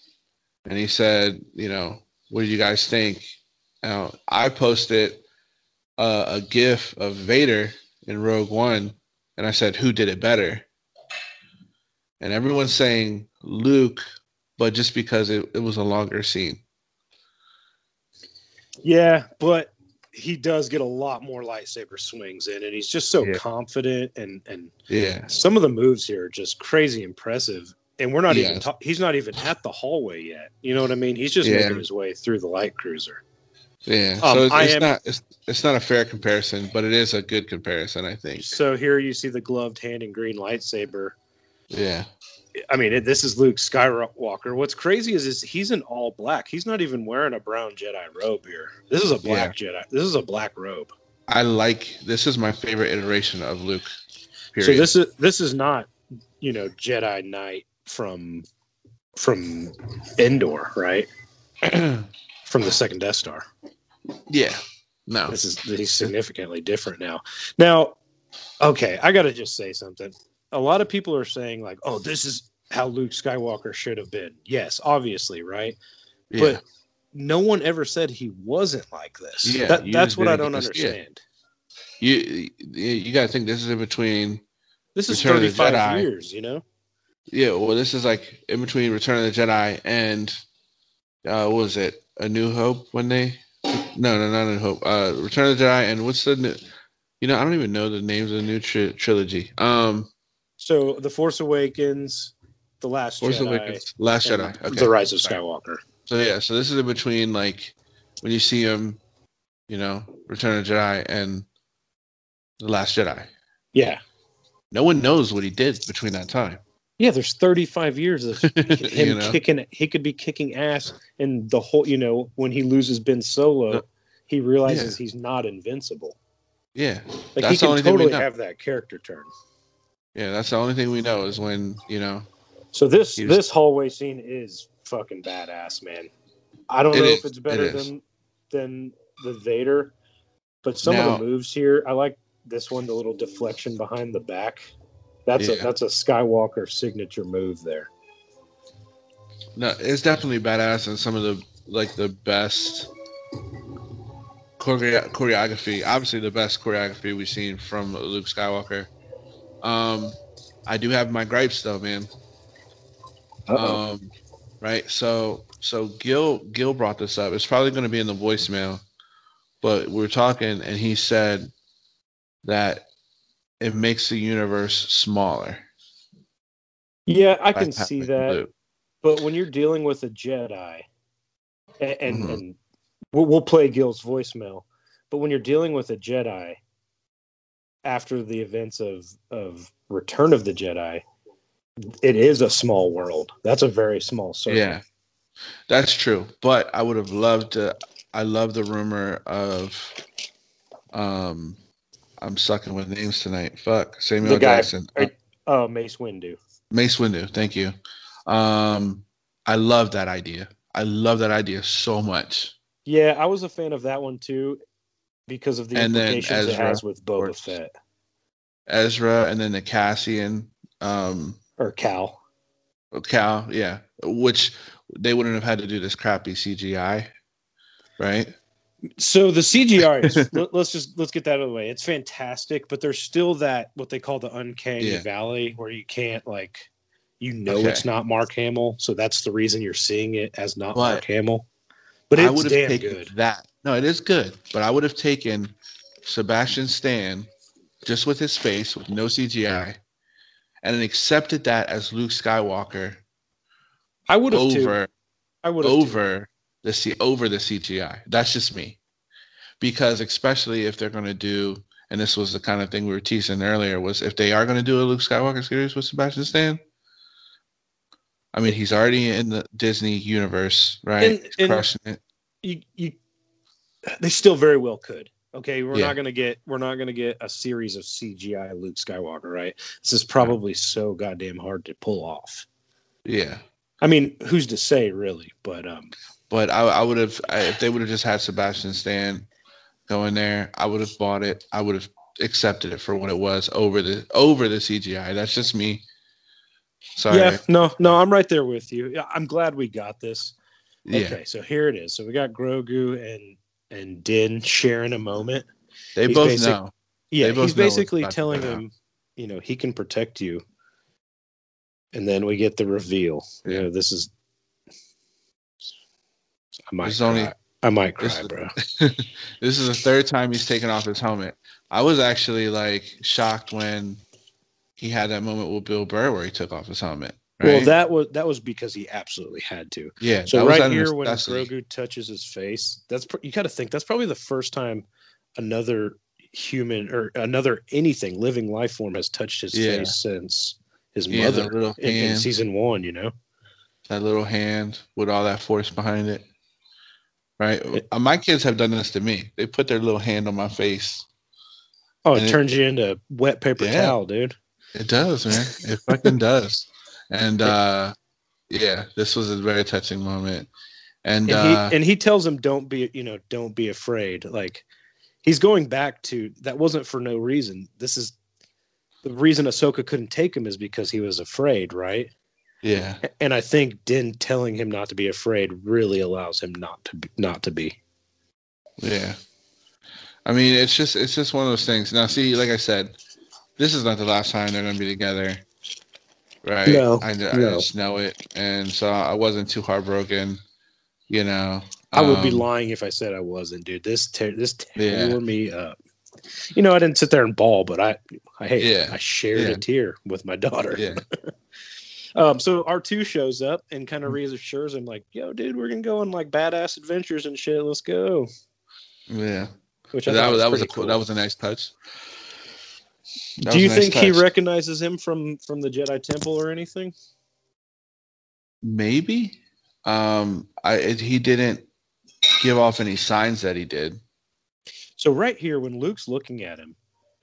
and he said, you know, what do you guys think? Now I posted uh, a GIF of Vader in Rogue One, and I said, "Who did it better?" And everyone's saying Luke, but just because it, it was a longer scene. Yeah, but he does get a lot more lightsaber swings in, and he's just so Yeah. confident and and Yeah, some of the moves here are just crazy impressive. And we're not even Yeah. ta- he's not even at the hallway yet. You know what I mean? He's just Yeah. making his way through the light cruiser. Yeah. Um, so it's, it's am- not it's, it's not a fair comparison, but it is a good comparison, I think. So here you see the gloved hand and green lightsaber. Yeah, I mean, it, this is Luke Skywalker. What's crazy is, is he's in all black. He's not even wearing a brown Jedi robe here. This is a black Jedi. This is a black robe. I like this is my favorite iteration of Luke. Period. So this is this is not, you know, Jedi Knight from from Endor, right? From the second Death Star. Yeah, no, This is he's significantly different now. Now, okay, I got to just say something. A lot of people are saying like, "Oh, this is how Luke Skywalker should have been." Yes, obviously, right? yeah. But no one ever said he wasn't like this. Yeah, That- that's what I don't get to see it. understand. you you, you got to think this is in between This is Return of the 35 Jedi. years, you know? Yeah, well, this is like in between Return of the Jedi and uh, what was it? A New Hope when they? No, no, not a New Hope. Uh, Return of the Jedi and what's the new? You know, I don't even know the names of the new tri- trilogy. Um, So, The Force Awakens, The Last Force Jedi, Awakens, Last and Jedi. Okay. The Rise of Skywalker. So yeah, so this is in between like when you see him, you know, Return of the Jedi and the Last Jedi. Yeah. No one knows what he did between that time. Yeah, there's 35 years of him you know, kicking. He could be kicking ass, and the whole, you know, when he loses Ben Solo, he realizes he's not invincible. yeah, Like That's he the can only thing we totally have that character turn. yeah. That's the only thing we know is when you know So this was- this hallway scene is fucking badass, man. I don't know is. if it's better is. than than the Vader, but some Now- of the moves here, I like this one, the little deflection behind the back. That's a that's a Skywalker signature move there. No, it's definitely badass and some of the like the best choreo- choreography. Obviously, the best choreography we've seen from Luke Skywalker. Um, I do have my gripes though, man. Uh-oh. Um, right. So so Gil Gil brought this up. It's probably going to be in the voicemail, but we are talking, and he said that it makes the universe smaller. yeah, I can see that. Luke. But when you're dealing with a Jedi, and, and, Mhm. and we'll, we'll play Gil's voicemail, but when you're dealing with a Jedi after the events of of Return of the Jedi, it is a small world. That's a very small circle. Yeah, that's true. But I would have loved to. I love the rumor of. Um, I'm sucking with names tonight. Fuck Samuel The guy- Jackson, Oh, Mace Windu. Mace Windu. Thank you. Um, I love that idea. I love that idea so much. Yeah, I was a fan of that one too, because of the And implications it has with Boba course. Fett Ezra and then the Cassian, um, or Cal. Cal, yeah, which they wouldn't have had to do this crappy CGI, right? So the CGI, is, let, us just let's get that out of the way. It's fantastic, but there's still that what they call the uncanny Yeah. valley where you can't like, you know, Okay. it's not Mark Hamill, so that's the reason you're seeing it as not But Mark Hamill. But I would have taken good. that. No, it is good, but I would have taken Sebastian Stan just with his face, with no CGI, and then accepted that as Luke Skywalker I would have too. over I would have too. over the C over the CGI. That's just me, because especially if they're going to do, and this was the kind of thing we were teasing earlier, was if they are going to do a Luke Skywalker series with Sebastian Stan. I mean, he's already in the Disney universe, right? And- crushing it. You you, they still very well could. Okay, we're Yeah. not gonna get we're not gonna get a series of CGI Luke Skywalker, right? This is probably so goddamn hard to pull off. Yeah. I mean, who's to say, really? But um, But I, I would have if they would have just had Sebastian Stan go in there, I would have bought it. I would have accepted it for what it was over the over the CGI. That's just me. Sorry. yeah, no, no, I'm right there with you. Yeah, I'm glad we got this. Yeah. Okay, so here it is. So we got Grogu and and Din sharing a moment. They He's both basic- know. Yeah, both he's basically telling him, you know, he can protect you. And then we get the reveal. You Yeah. know, this is. I might This is cry. only- I might this cry, is- bro. this is the third time he's taken off his helmet. I was actually like shocked when he had that moment with Bill Burr where he took off his helmet. Right? Well, that was that was because he absolutely had to. yeah. So right here, when. Grogu touches his face, that's pr- you got to think that's probably the first time another human or another anything living life form has touched his Yeah. face since his Yeah, mother in, in season one. You know, that little hand with all that force behind it. Right. It- Uh, my kids have done this to me. They put their little hand on my face. oh, it And it- turns you into wet paper Yeah. towel, dude. It does, man. It fucking does. And uh yeah, this was a very touching moment. And, and uh he and he tells him don't be you know don't be afraid like he's going back to that wasn't for no reason this is the reason Ahsoka couldn't take him is because he was afraid right yeah. and I think Din telling him not to be afraid really allows him not to be, not to be Yeah. I mean, it's just it's just one of those things. Now, see, like I said, this is not the last time they're going to be together, right? No, I, I no. just know it, and so I wasn't too heartbroken. You know, I would be Um, lying if I said I wasn't dude this te- this tore Yeah. me up you know I didn't sit there and bawl but I I hate Yeah. I shared Yeah. a tear with my daughter Yeah, Um, so R2 shows up and kind of Mm-hmm. reassures him, like, yo, dude, we're gonna go on like badass adventures and shit. Let's go. yeah. Which I That was that was a cool, that was a nice touch. That Do you nice think he recognizes him from from the Jedi Temple or anything? Maybe. Um, I it, he didn't give off any signs that he did. So right here, when Luke's looking at him,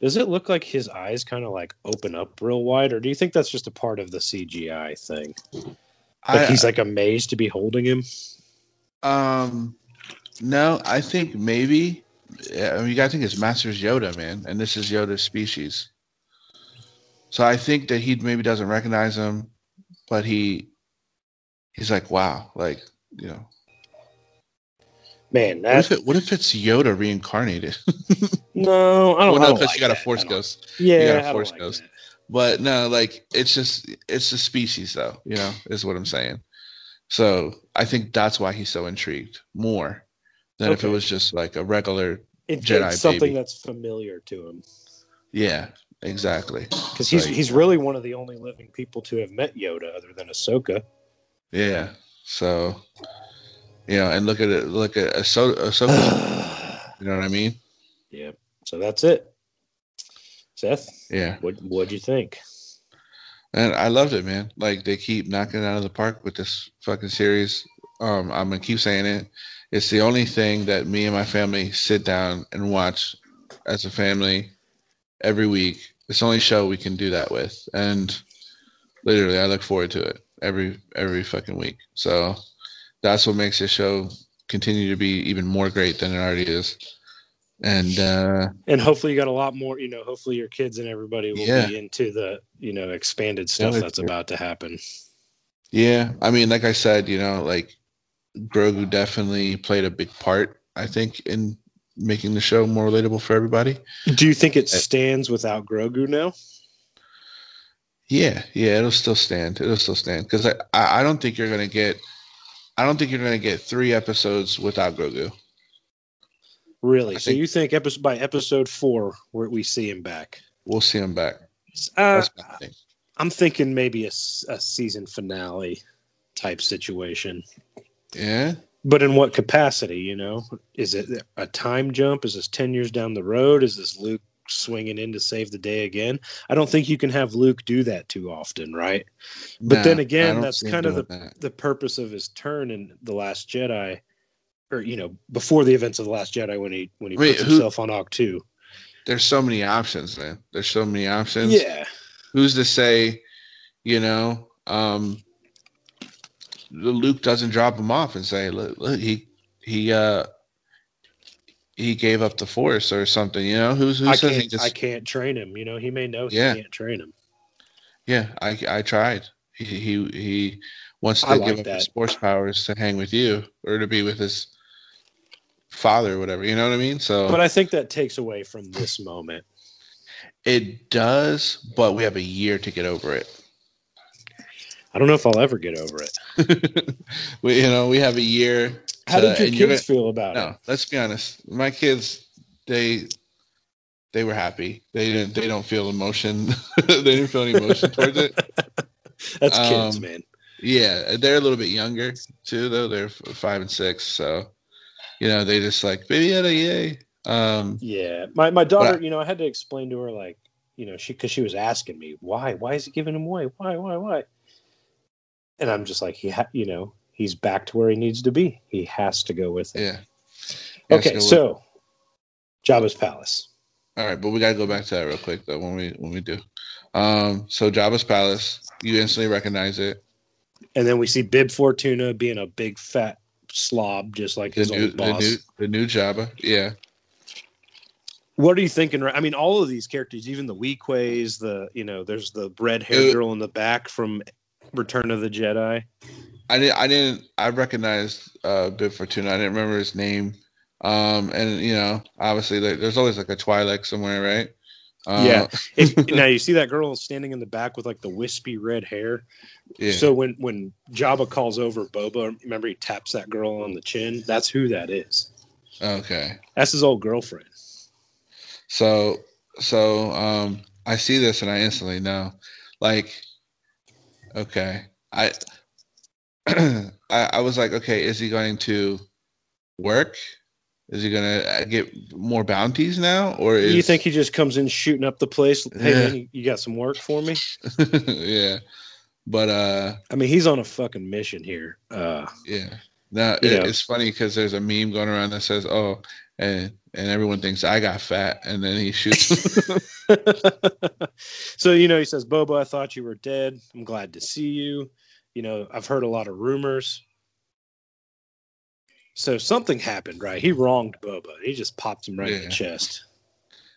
Does it look like his eyes kind of like open up real wide, or do you think that's just a part of the CGI thing? Like I, he's like amazed to be holding him. Um, no, I think maybe. I mean, you gotta think it's Master's Yoda, man, and this is Yoda's species. So I think that he maybe doesn't recognize him, but he he's like, wow, like you know, Man, what that if it, what if it's Yoda reincarnated? no, I don't. Know. Well, no, because like you got a. Force ghost. Yeah, you got a Force like ghost. that. But no, like it's just it's a species, though. You know, is what I'm saying. So I think that's why he's so intrigued more than if it was just like a regular. It, Jedi it's something baby. that's familiar to him Yeah, exactly. because he's Like- he's really one of the only living people to have met Yoda, other than Ahsoka. Yeah. So, you know, and look at it. Look at Ahso- Ahsoka. you know what I mean? yeah. So that's it. Seth, Yeah. what what'd you think? And I loved it, man. Like they keep knocking it out of the park with this fucking series. Um, I'm gonna keep saying it. It's the only thing that me and my family sit down and watch as a family every week. It's the only show we can do that with, and literally, I look forward to it every every fucking week. So that's what makes this show continue to be even more great than it already is. And uh, And hopefully you got a lot more. You know, hopefully your kids and everybody will Yeah. be into the you know expanded stuff Yeah, that's about to happen. Yeah, I mean, like I said, you know, like Grogu definitely played a big part, I think, in making the show more relatable for everybody. Do you think it stands without Grogu now? Yeah, yeah, it'll still stand. It'll still stand because I, I, I don't think you're gonna get, I don't think you're gonna get three episodes without Grogu. Really? I so think- you think episode by episode four where we see him back? We'll see him back. Uh. I'm thinking maybe a, a season finale type situation. Yeah, But in what capacity? You know, is it a time jump? Is this ten years down the road? Is this Luke swinging in to save the day again? I don't think you can have Luke do that too often, right? But Nah, then again, that's kind of doing that. The purpose of his turn in the Last Jedi, or you know, before the events of the Last Jedi, when he when he Wait, puts who- himself on Ahch-To. Two. There's so many options, man. There's so many options. Yeah, who's to say, you know, um, Luke doesn't drop him off and say, look, look he he uh he gave up the force or something, you know? Who's who I says he just I can't train him. You know, he may know he can't train him. Yeah, I I tried. He he he wants to I give like up that. his force powers to hang with you or to be with his father or whatever, you know what I mean? So But I think that takes away from this moment. it does, but we have a year to get over it. I don't know if I'll ever get over it. we you know, we have a year How to- did your kids feel about it? No, it? let's be honest. My kids, they they were happy. They didn't. They don't feel emotion. they didn't feel any emotion towards it. That's kids, um, man. Yeah, they're a little bit younger too, though. They're five and six, so you know they just like baby Yoda, yay. Um, Yeah, my my daughter. I- you know, I had to explain to her like, you know, she because she was asking me why, why is he giving him away? Why, why, why? And I'm just like, he, ha- you know, he's back to where he needs to be. He has to go with it. yeah. Okay, so- so Jabba's palace. all right, but we gotta go back to that real quick though when we when we do. Um, so Jabba's palace, you instantly recognize it. And then we see Bib Fortuna being a big fat slob, just like The his new old the boss. new the new Jabba, yeah. What are you thinking? I mean, all of these characters, even the Weequays, the you know, there's the red haired Uh, girl in the back from Return of the Jedi. I didn't. I didn't. I recognized uh, Bib Fortuna. I didn't remember his name. Um, and you know, obviously, like, there's always like a Twi'lek somewhere, right? Uh, Yeah. If, now you see that girl standing in the back with like the wispy red hair. yeah. So when when Jabba calls over Boba, remember he taps that girl on the chin. That's who that is. okay. That's his old girlfriend. So, so um, I see this and I instantly know, like, okay, I, I, I was like, okay, is he going to work? Is he going to get more bounties now, or is you think he just comes in shooting up the place? Hey Yeah. man, you- you got some work for me? yeah, but uh. I mean, he's on a fucking mission here. Uh, Yeah. Now it, it's funny because there's a meme going around that says, "Oh, and and everyone thinks I got fat, and then he shoots. so you know, he says, "Bobo, I thought you were dead. I'm glad to see you. You know, I've heard a lot of rumors." So something happened, right? He wronged Boba. He just popped him right in the chest.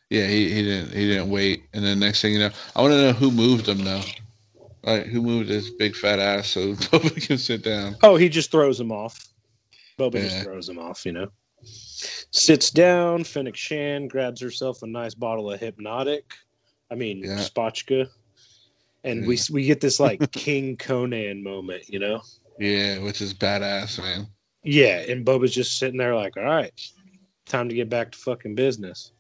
yeah, he, he didn't he didn't wait, and then next thing you know, I want to know who moved him now. Like who moved his big fat ass so Boba can sit down? Oh, he just throws him off. Boba Yeah. just throws him off, you know. Sits down. Fennec Shand grabs herself a nice bottle of hypnotic. I mean, Yeah. spotchka. And we we get this like King Conan moment, you know. Yeah, which is badass, man. Yeah, and Boba's just sitting there like, all right, time to get back to fucking business.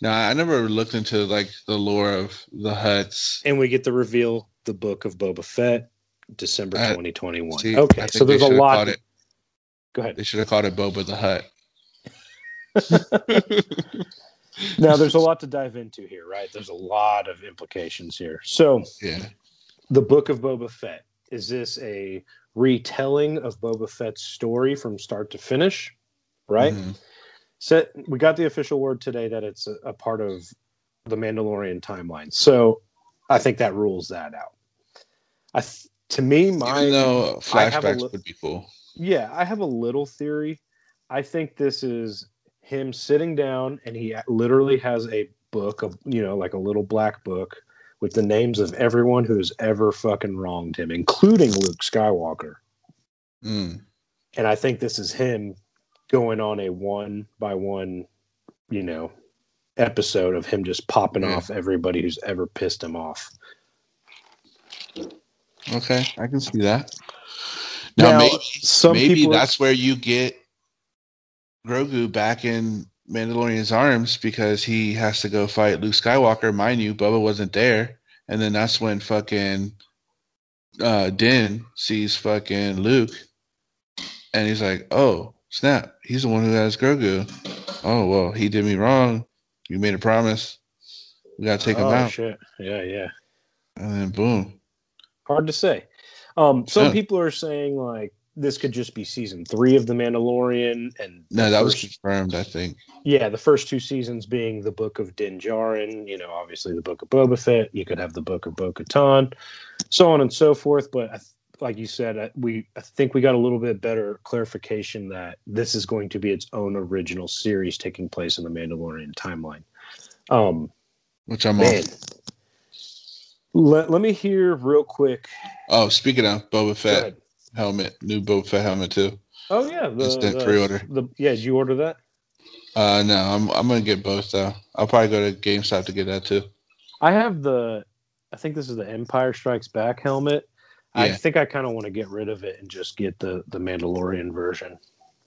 Now I never looked into like the lore of the Hutts. And we get the reveal the book of Boba Fett, December Uh, 2021. See, okay, so there's a lot. It, Go ahead. they should have called it Boba the Hutt. Now there's a lot to dive into here, right? There's a lot of implications here. So Yeah. the book of Boba Fett, is this a retelling of Boba Fett's story from start to finish? Right? Mhm. set we got the official word today that it's a, a part of the Mandalorian timeline. So I think that rules that out. I th- to me, my Even though I have a flashbacks li- would be cool. yeah, I have a little theory. I think this is him sitting down and he literally has a book of you know like a little black book with the names of everyone who has ever fucking wronged him, including Luke Skywalker. Mm. And I think this is him going on a one by one, you know, episode of him just popping Yeah. off everybody who's ever pissed him off. Okay, I can see that. Now, Now, maybe, some maybe that's where you get Grogu back in Mandalorian's arms because he has to go fight Luke Skywalker. Mind you, Boba wasn't there, and then that's when fucking uh, Din sees fucking Luke, and he's like, "Oh snap! He's the one who has Grogu. Oh well, he did me wrong. You made a promise. We gotta take oh, him out." Shit. Yeah, yeah. And then boom. Hard to say. Um, some Yeah. people are saying like this could just be season three of The Mandalorian, and No, that was confirmed. I think. yeah, the first two seasons being the Book of Din Djarin, you know, obviously the Book of Boba Fett. You could have the Book of Bo Katan, so on and so forth. But I, like you said, I, we I think we got a little bit better clarification that this is going to be its own original series taking place in the Mandalorian timeline. Um, Which I'm man, on. let, let me hear real quick. Oh, speaking of Boba Fett. Helmet, new Boba Fett helmet too. Oh yeah, the, Instant the- pre-order. The, yeah, did you order that? Uh, no, I'm I'm gonna get both though. I'll probably go to GameStop to get that too. I have the. I think this is the Empire Strikes Back helmet. I think I kind of want to get rid of it and just get the the Mandalorian version,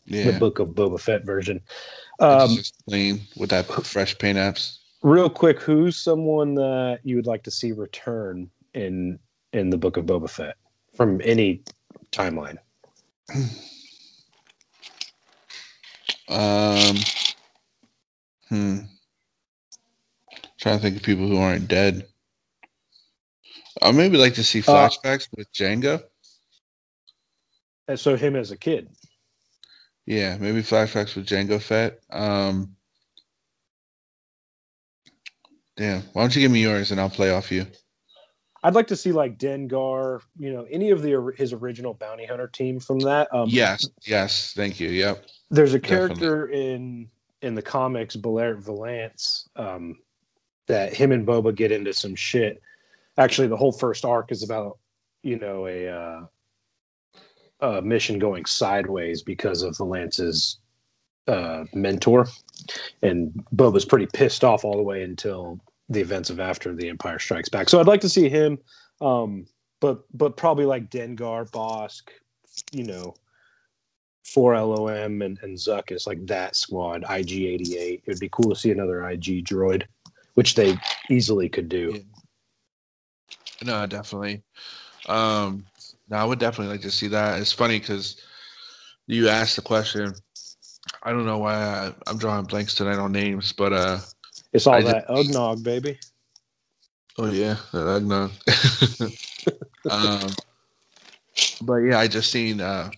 yeah. the Book of Boba Fett version. Um, just clean with that fresh paint apps. real quick, who's someone that you would like to see return in in the Book of Boba Fett from any timeline? Um, hmm. Trying to think of people who aren't dead. I maybe like to see Uh, flashbacks with Jango. And so him as a kid. Yeah, maybe flashbacks with Jango Fett. Um, damn, why don't you give me yours and I'll play off you? I'd like to see like Dengar, you know, any of the his original bounty hunter team from that. Um, Yes, yes, thank you. Yep. there's a Definitely. character in in the comics Beilert Valance um that him and Boba get into some shit. Actually, the whole first arc is about you know a uh, a mission going sideways because of Valance's uh, mentor, and Boba's pretty pissed off all the way until the events of after the Empire Strikes Back. So I'd like to see him, um, but but probably like Dengar, Bossk, you know, 4-LOM and, and Zuckuss, like that squad, IG88. It would be cool to see another IG droid, which they easily could do. No, definitely. Um, no, I would definitely like to see that. It's funny because you asked the question. I don't know why I, I'm drawing blanks tonight on names, but uh, It's all I that Ugnog, baby. oh yeah, that eggnog. um, but yeah, I just seen uh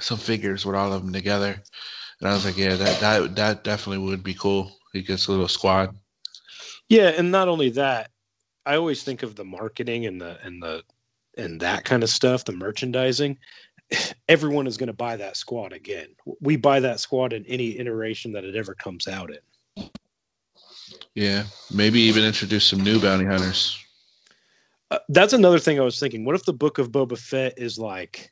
some figures with all of them together, And I was like, yeah, that that that definitely would be cool. He gets a little squad. Yeah, and not only that, I always think of the marketing and the and the and that kind of stuff, the merchandising. Everyone is going to buy that squad again. We buy that squad in any iteration that it ever comes out in. Yeah, maybe even introduce some new bounty hunters. Uh, that's another thing I was thinking. What if the book of Boba Fett is like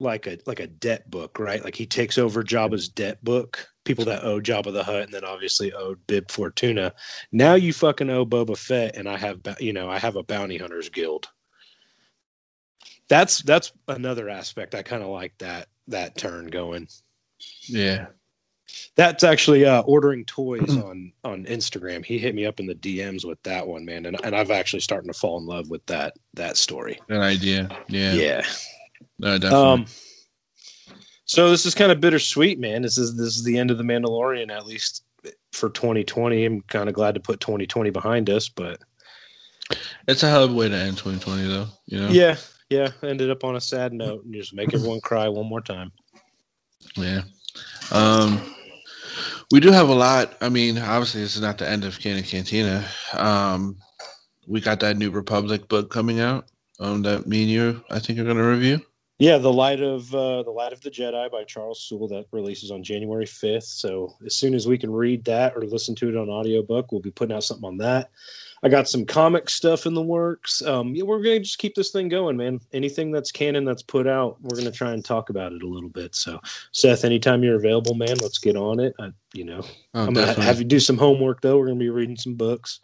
like a like a debt book, right? Like he takes over Jabba's debt book, people that owe Jabba the Hutt, and then obviously owed Bib Fortuna. Now you fucking owe Boba Fett, and I have you know I have a bounty hunters guild. That's that's another aspect. I kind of like that that turn going. Yeah, that's actually uh, ordering toys on on Instagram. He hit me up in the DMs with that one, man, and and I've actually starting to fall in love with that that story. That idea, yeah, yeah. No, definitely. Um, so this is kind of bittersweet, man. This is this is the end of the Mandalorian, at least for 2020. I'm kind of glad to put 2020 behind us, but it's a hell of a way to end 2020, though. You know? Yeah, yeah. Ended up on a sad note, and just make everyone cry one more time. Yeah. Um, we do have a lot. I mean, obviously, this is not the end of Canon Cantina. Um, we got that New Republic book coming out. Um, that me and you, I think, are going to review. Yeah, the light of uh, the light of the Jedi by Charles Soule that releases on January fifth. So as soon as we can read that or listen to it on audiobook, we'll be putting out something on that. I got some comic stuff in the works. Um, yeah, we're gonna just keep this thing going, man. Anything that's canon that's put out, we're gonna try and talk about it a little bit. So, Seth, anytime you're available, man, let's get on it. I, you know, oh, I'm gonna have you do some homework though. We're gonna be reading some books.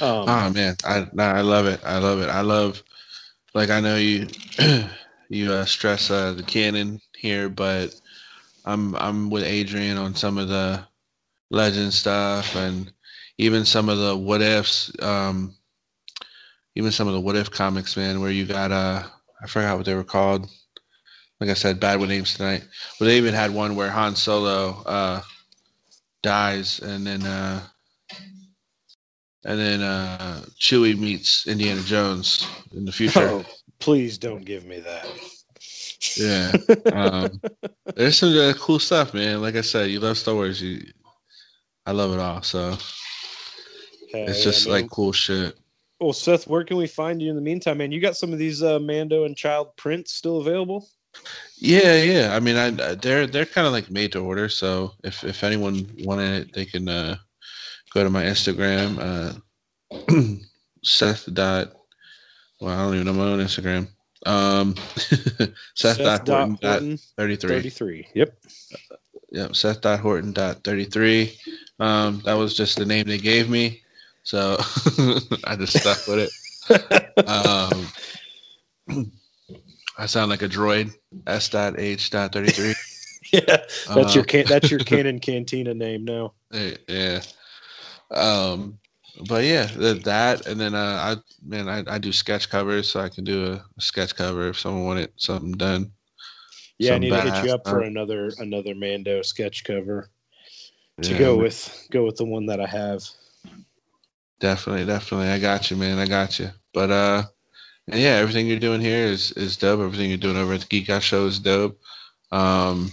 Um, oh man, I I love it. I love it. I love, like I know you. you uh, stress uh, the canon here, but I'm I'm with Adrian on some of the legend stuff and even some of the what ifs. Um, even some of the what if comics, man, where you got uh I forgot what they were called. Like I said, bad with names tonight. But they even had one where Han Solo uh dies and then uh and then uh Chewie meets Indiana Jones in the future. Oh, please don't give me that. Yeah, um, there's some uh, cool stuff, man. Like I said, you love Star Wars. You, I love it all. So it's just like cool shit. Well, Seth, where can we find you in the meantime, man? You got some of these uh, Mando and Child prints still available? Yeah, yeah. I mean, I, they're they're kind of like made to order. So if if anyone wanted it, they can uh, go to my Instagram, uh, Seth dot well, I don't even know my own Instagram. Um, Seth, Seth Horton, Horton 33. 33. Yep. Yep. Seth dot Horton dot 33. Um, that was just the name they gave me. So I just stuck with it. um, I sound like a droid. S dot H dot 33. yeah. That's uh, your can- that's your canon cantina name now. Yeah. Um, but yeah, that and then uh, I man, I, I do sketch covers, so I can do a, a sketch cover if someone wanted something done. Yeah, I need to hit you up for another another Mando sketch cover to yeah, go with go with the one that I have. Definitely, definitely, I got you, man. I got you. But uh, and yeah, everything you're doing here is is dope. Everything you're doing over at the Geek Out Show is dope. Um,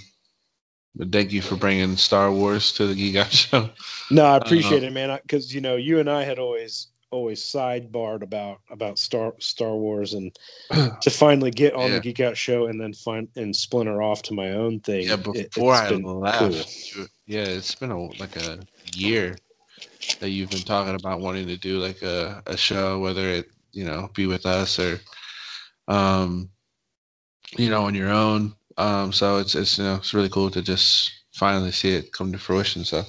but thank you for bringing Star Wars to the Geek Out Show. No, I appreciate uh, it, man. Because you know, you and I had always always sidebarred about about Star Star Wars, and to finally get on yeah. the Geek Out Show and then find and splinter off to my own thing. Yeah, before it, I left, cool. yeah, it's been a like a year that you've been talking about wanting to do like a, a show, whether it you know be with us or um you know on your own um, so it's it's you know it's really cool to just finally see it come to fruition. So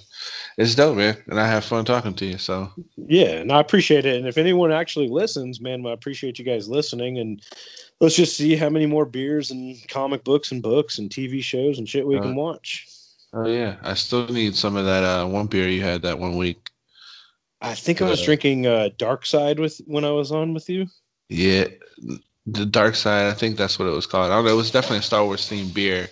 it's dope, man, and I have fun talking to you. So yeah, and I appreciate it. And if anyone actually listens, man, I appreciate you guys listening. And let's just see how many more beers and comic books and books and TV shows and shit we uh, can watch. Oh yeah, I still need some of that uh, one beer you had that one week. I think I was uh, drinking uh, Dark Side with when I was on with you. Yeah, the dark side. I think that's what it was called. I don't know. It was definitely a Star Wars themed beer,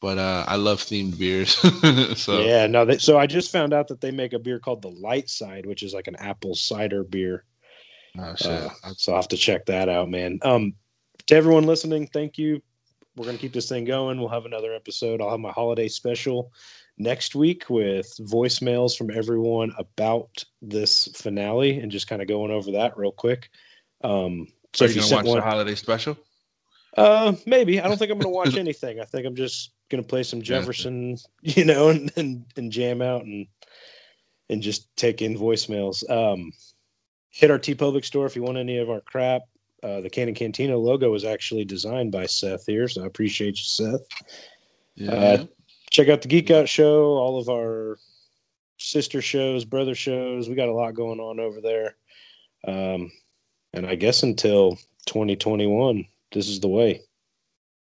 but uh, I love themed beers. so yeah, no. They, so I just found out that they make a beer called the Light Side, which is like an apple cider beer. Oh shit! Uh, so I'll have to check that out, man. Um, to everyone listening, thank you. we're gonna keep this thing going. We'll have another episode. I'll have my holiday special next week with voicemails from everyone about this finale and just kind of going over that real quick. Um, so if you you gonna sent watch one, the holiday special? uh, maybe I don't think I'm gonna watch anything. I think I'm just gonna play some Jefferson, you know, and and, and jam out and and just take in voicemails. Um, hit our TeePublic store if you want any of our crap. Uh, the Canon Cantina logo was actually designed by Seth here, so I appreciate you, Seth. Yeah. Uh, check out the Geek Out Show, all of our sister shows, brother shows. We got a lot going on over there. Um, and I guess until 2021, this is the way.